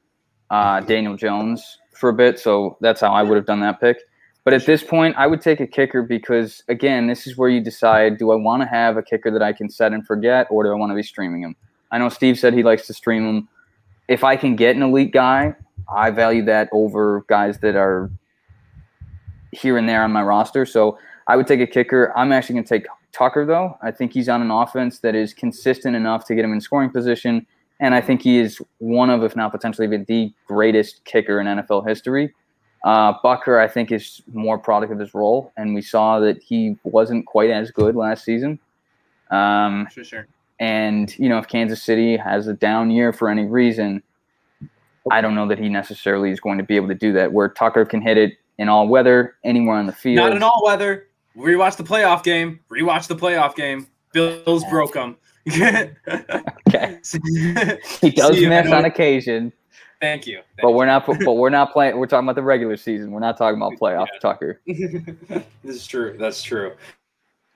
uh, Daniel Jones for a bit, so that's how I would have done that pick. But at this point, I would take a kicker because again, this is where you decide: do I want to have a kicker that I can set and forget, or do I want to be streaming him? I know Steve said he likes to stream him. If I can get an elite guy, I value that over guys that are here and there on my roster. So I would take a kicker. I'm actually going to take Tucker, though. I think he's on an offense that is consistent enough to get him in scoring position. And I think he is one of, if not potentially even the greatest kicker in NFL history. Uh, Butker, I think, is more product of his role. And we saw that he wasn't quite as good last season. Um, sure, sure. And, you know, if Kansas City has a down year for any reason, I don't know that he necessarily is going to be able to do that. Where Tucker can hit it in all weather, anywhere on the field. Not in all weather. Rewatch the playoff game. Rewatch the playoff game. Bills broke them. okay. he does See, miss on occasion. Thank you. Thank but we're not. But we're not playing. We're talking about the regular season. We're not talking about playoff yeah. Tucker. this is true. That's true.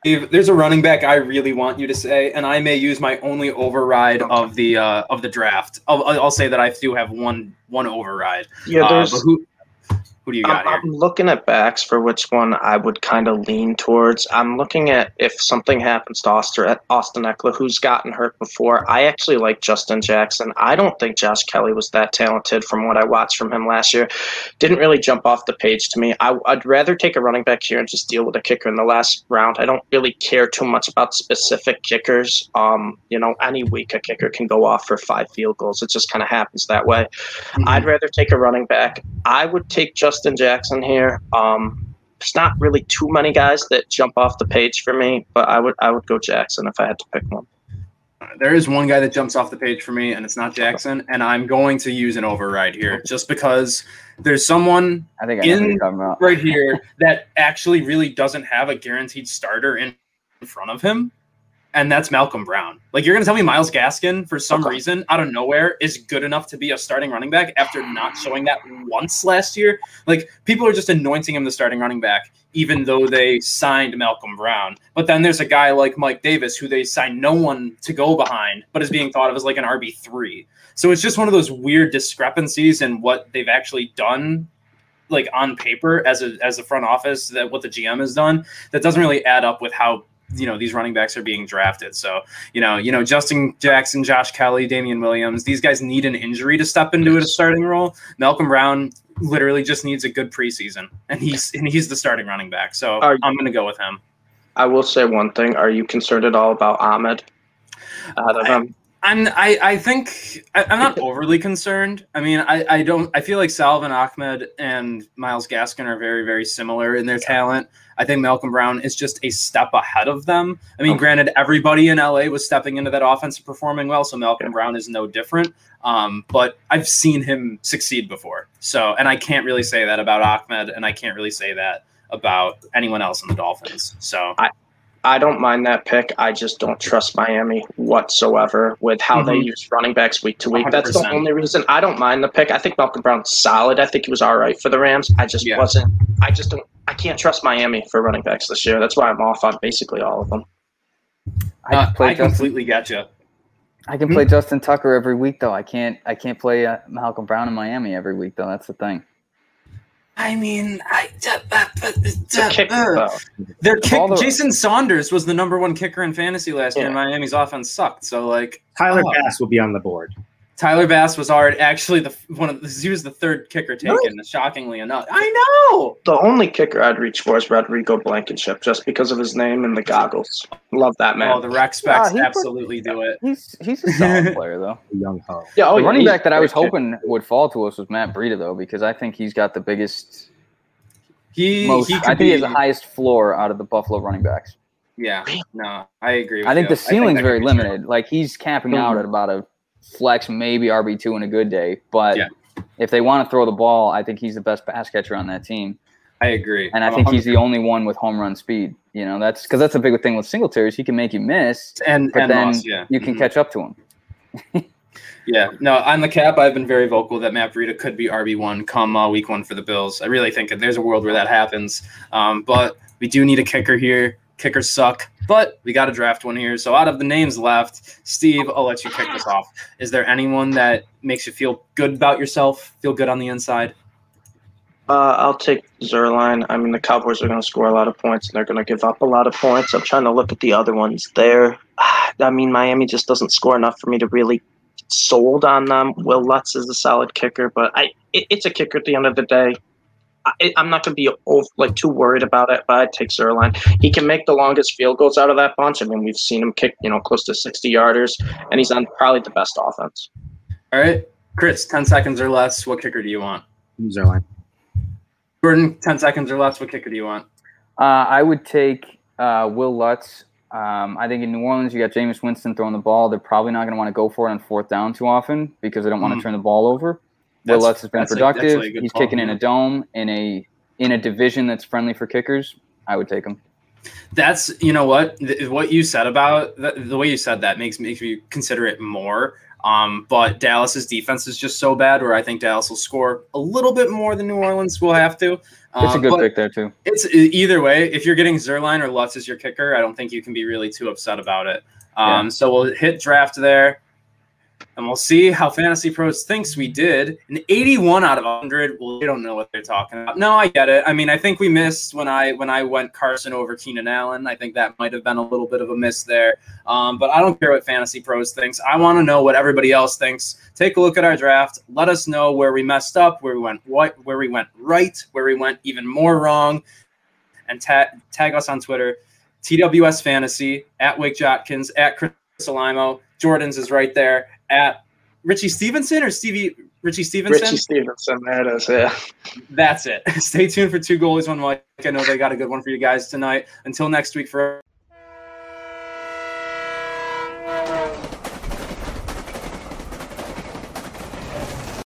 If there's a running back I really want you to say, and I may use my only override of the uh, of the draft. I'll, I'll say that I do have one one override. Yeah, there's. Uh, who, who do you got I'm, I'm looking at backs for which one I would kind of lean towards. I'm looking at if something happens to Austin, Austin Ekeler, who's gotten hurt before. I actually like Justin Jackson. I don't think Josh Kelley was that talented from what I watched from him last year. Didn't really jump off the page to me. I, would rather take a running back here and just deal with a kicker in the last round. I don't really care too much about specific kickers. Um, you know, any week a kicker can go off for five field goals. It just kind of happens that way. Mm-hmm. I'd rather take a running back. I would take Justin Justin Jackson here. Um, there's not really too many guys that jump off the page for me, but I would I would go Jackson if I had to pick one. There is one guy that jumps off the page for me, and it's not Jackson. And I'm going to use an override here, just because there's someone I think I in right here that actually really doesn't have a guaranteed starter in front of him and that's Malcolm Brown. Like you're gonna tell me Myles Gaskin for some okay. reason out of nowhere is good enough to be a starting running back after not showing that once last year. Like people are just anointing him the starting running back, even though they signed Malcolm Brown. But then there's a guy like Mike Davis who they signed no one to go behind, but is being thought of as like an RB three. So it's just one of those weird discrepancies in what they've actually done like on paper as a as a front office that what the GM has done that doesn't really add up with how you know these running backs are being drafted. So you know, you know, Justin Jackson, Josh Kelley, Damien Williams, these guys need an injury to step into a starting role. Malcolm Brown literally just needs a good preseason, and he's and he's the starting running back. So are, I'm going to go with him. I will say one thing: Are you concerned at all about Ahmed? Out of them? I'm I, I think I, am not overly concerned. I mean, I, I don't I feel like Salvon Ahmed and Myles Gaskin are very, very similar in their talent. I think Malcolm Brown is just a step ahead of them. I mean, granted, everybody in LA was stepping into that offense and performing well, so Malcolm Brown is no different. Um, but I've seen him succeed before. So and I can't really say that about Ahmed, and I can't really say that about anyone else in the Dolphins. So I, I don't mind that pick. I just don't trust Miami whatsoever with how mm-hmm. they use running backs week to week. 100%. That's the only reason I don't mind the pick. I think Malcolm Brown's solid. I think he was all right for the Rams. I just yeah. wasn't. I just don't. I can't trust Miami for running backs this year. That's why I'm off on basically all of them. I, uh, I completely get you. I can play Justin Tucker every week though. I can't. I can't play uh, Malcolm Brown in Miami every week though. That's the thing. I mean, I uh, uh, kick, uh, their kick. The, Jason Sanders was the number one kicker in fantasy last yeah. year. Miami's offense sucked. So like Tyler oh. Bass will be on the board. Tyler Bass was already actually the one of the, he was the third kicker taken. No. Shockingly enough, I know the only kicker I'd reach for is Rodrigo Blankenship, just because of his name and the goggles. Love that man. Oh, the rec specs absolutely do it. He's he's a solid player though. A young ho. Yeah, oh, the running back that I was hoping would fall to us was Matt Breida though, because I think he's got the biggest. He, most, he I think be, he has the highest floor out of the Buffalo running backs. Yeah, no, I agree. I think you. the ceiling's think very limited. True. Like he's capping mm-hmm. out at about a flex maybe RB two in a good day, but yeah. if they want to throw the ball, I think he's the best pass catcher on that team. I agree, and I think he's the only one with home run speed. You know, that's because that's a big thing with Singletary's. He can make you miss, and but and then Moss, yeah. you can mm-hmm. catch up to him. yeah, no, on the cap, I've been very vocal that Matt Breida could be RB one come uh, week one for the Bills. I really think that there's a world where that happens, um, but we do need a kicker here. Kickers suck, but we got to draft one here. So out of the names left, Steve, I'll let you kick this off. Is there anyone that makes you feel good about yourself, feel good on the inside? Uh, I'll take Zuerlein. I mean, the Cowboys are going to score a lot of points and they're going to give up a lot of points. I'm trying to look at the other ones there. I mean, Miami just doesn't score enough for me to really sold on them. Wil Lutz is a solid kicker, but I it, it's a kicker at the end of the day. I, am not going to be over, like too worried about it, but I'd take Zuerlein. He can make the longest field goals out of that bunch. I mean, we've seen him kick, you know, close to 60 yarders, and he's on probably the best offense. All right, Chris, 10 seconds or less. What kicker do you want? Zuerlein. Jordan, 10 seconds or less. What kicker do you want? Uh, I would take uh, Wil Lutz. Um, I think in New Orleans, you got Jameis Winston throwing the ball. They're probably not going to want to go for it on fourth down too often because they don't want to mm. turn the ball over. Wil Lutz has been productive. A, He's kicking in a dome in a in a division that's friendly for kickers. I would take him. That's you know what what you said about the, the way you said that makes makes me consider it more. Um, but Dallas's defense is just so bad, where I think Dallas will score a little bit more than New Orleans will have to. Um, it's a good pick there too. It's either way. If you're getting Zuerlein or Lutz as your kicker, I don't think you can be really too upset about it. Um, yeah. So we'll hit draft there and we'll see how FantasyPros thinks we did. An 81 out of 100. Well, they don't know what they're talking about. No, I get it. I mean, I think we missed when I when I went Carson over Keenan Allen. I think that might have been a little bit of a miss there. Um, but I don't care what FantasyPros thinks. I want to know what everybody else thinks. Take a look at our draft. Let us know where we messed up, where we went what, where we went right, where we went even more wrong, and tag tag us on Twitter. TWS Fantasy at Wake Jotkins at Chris Alimo. Jordan's is right there at Richie Stevenson or Stevie Richie Stevenson? Richie Stevenson, it is. Yeah. That's it. Stay tuned for two goalies, one Mike. I know they got a good one for you guys tonight. Until next week, for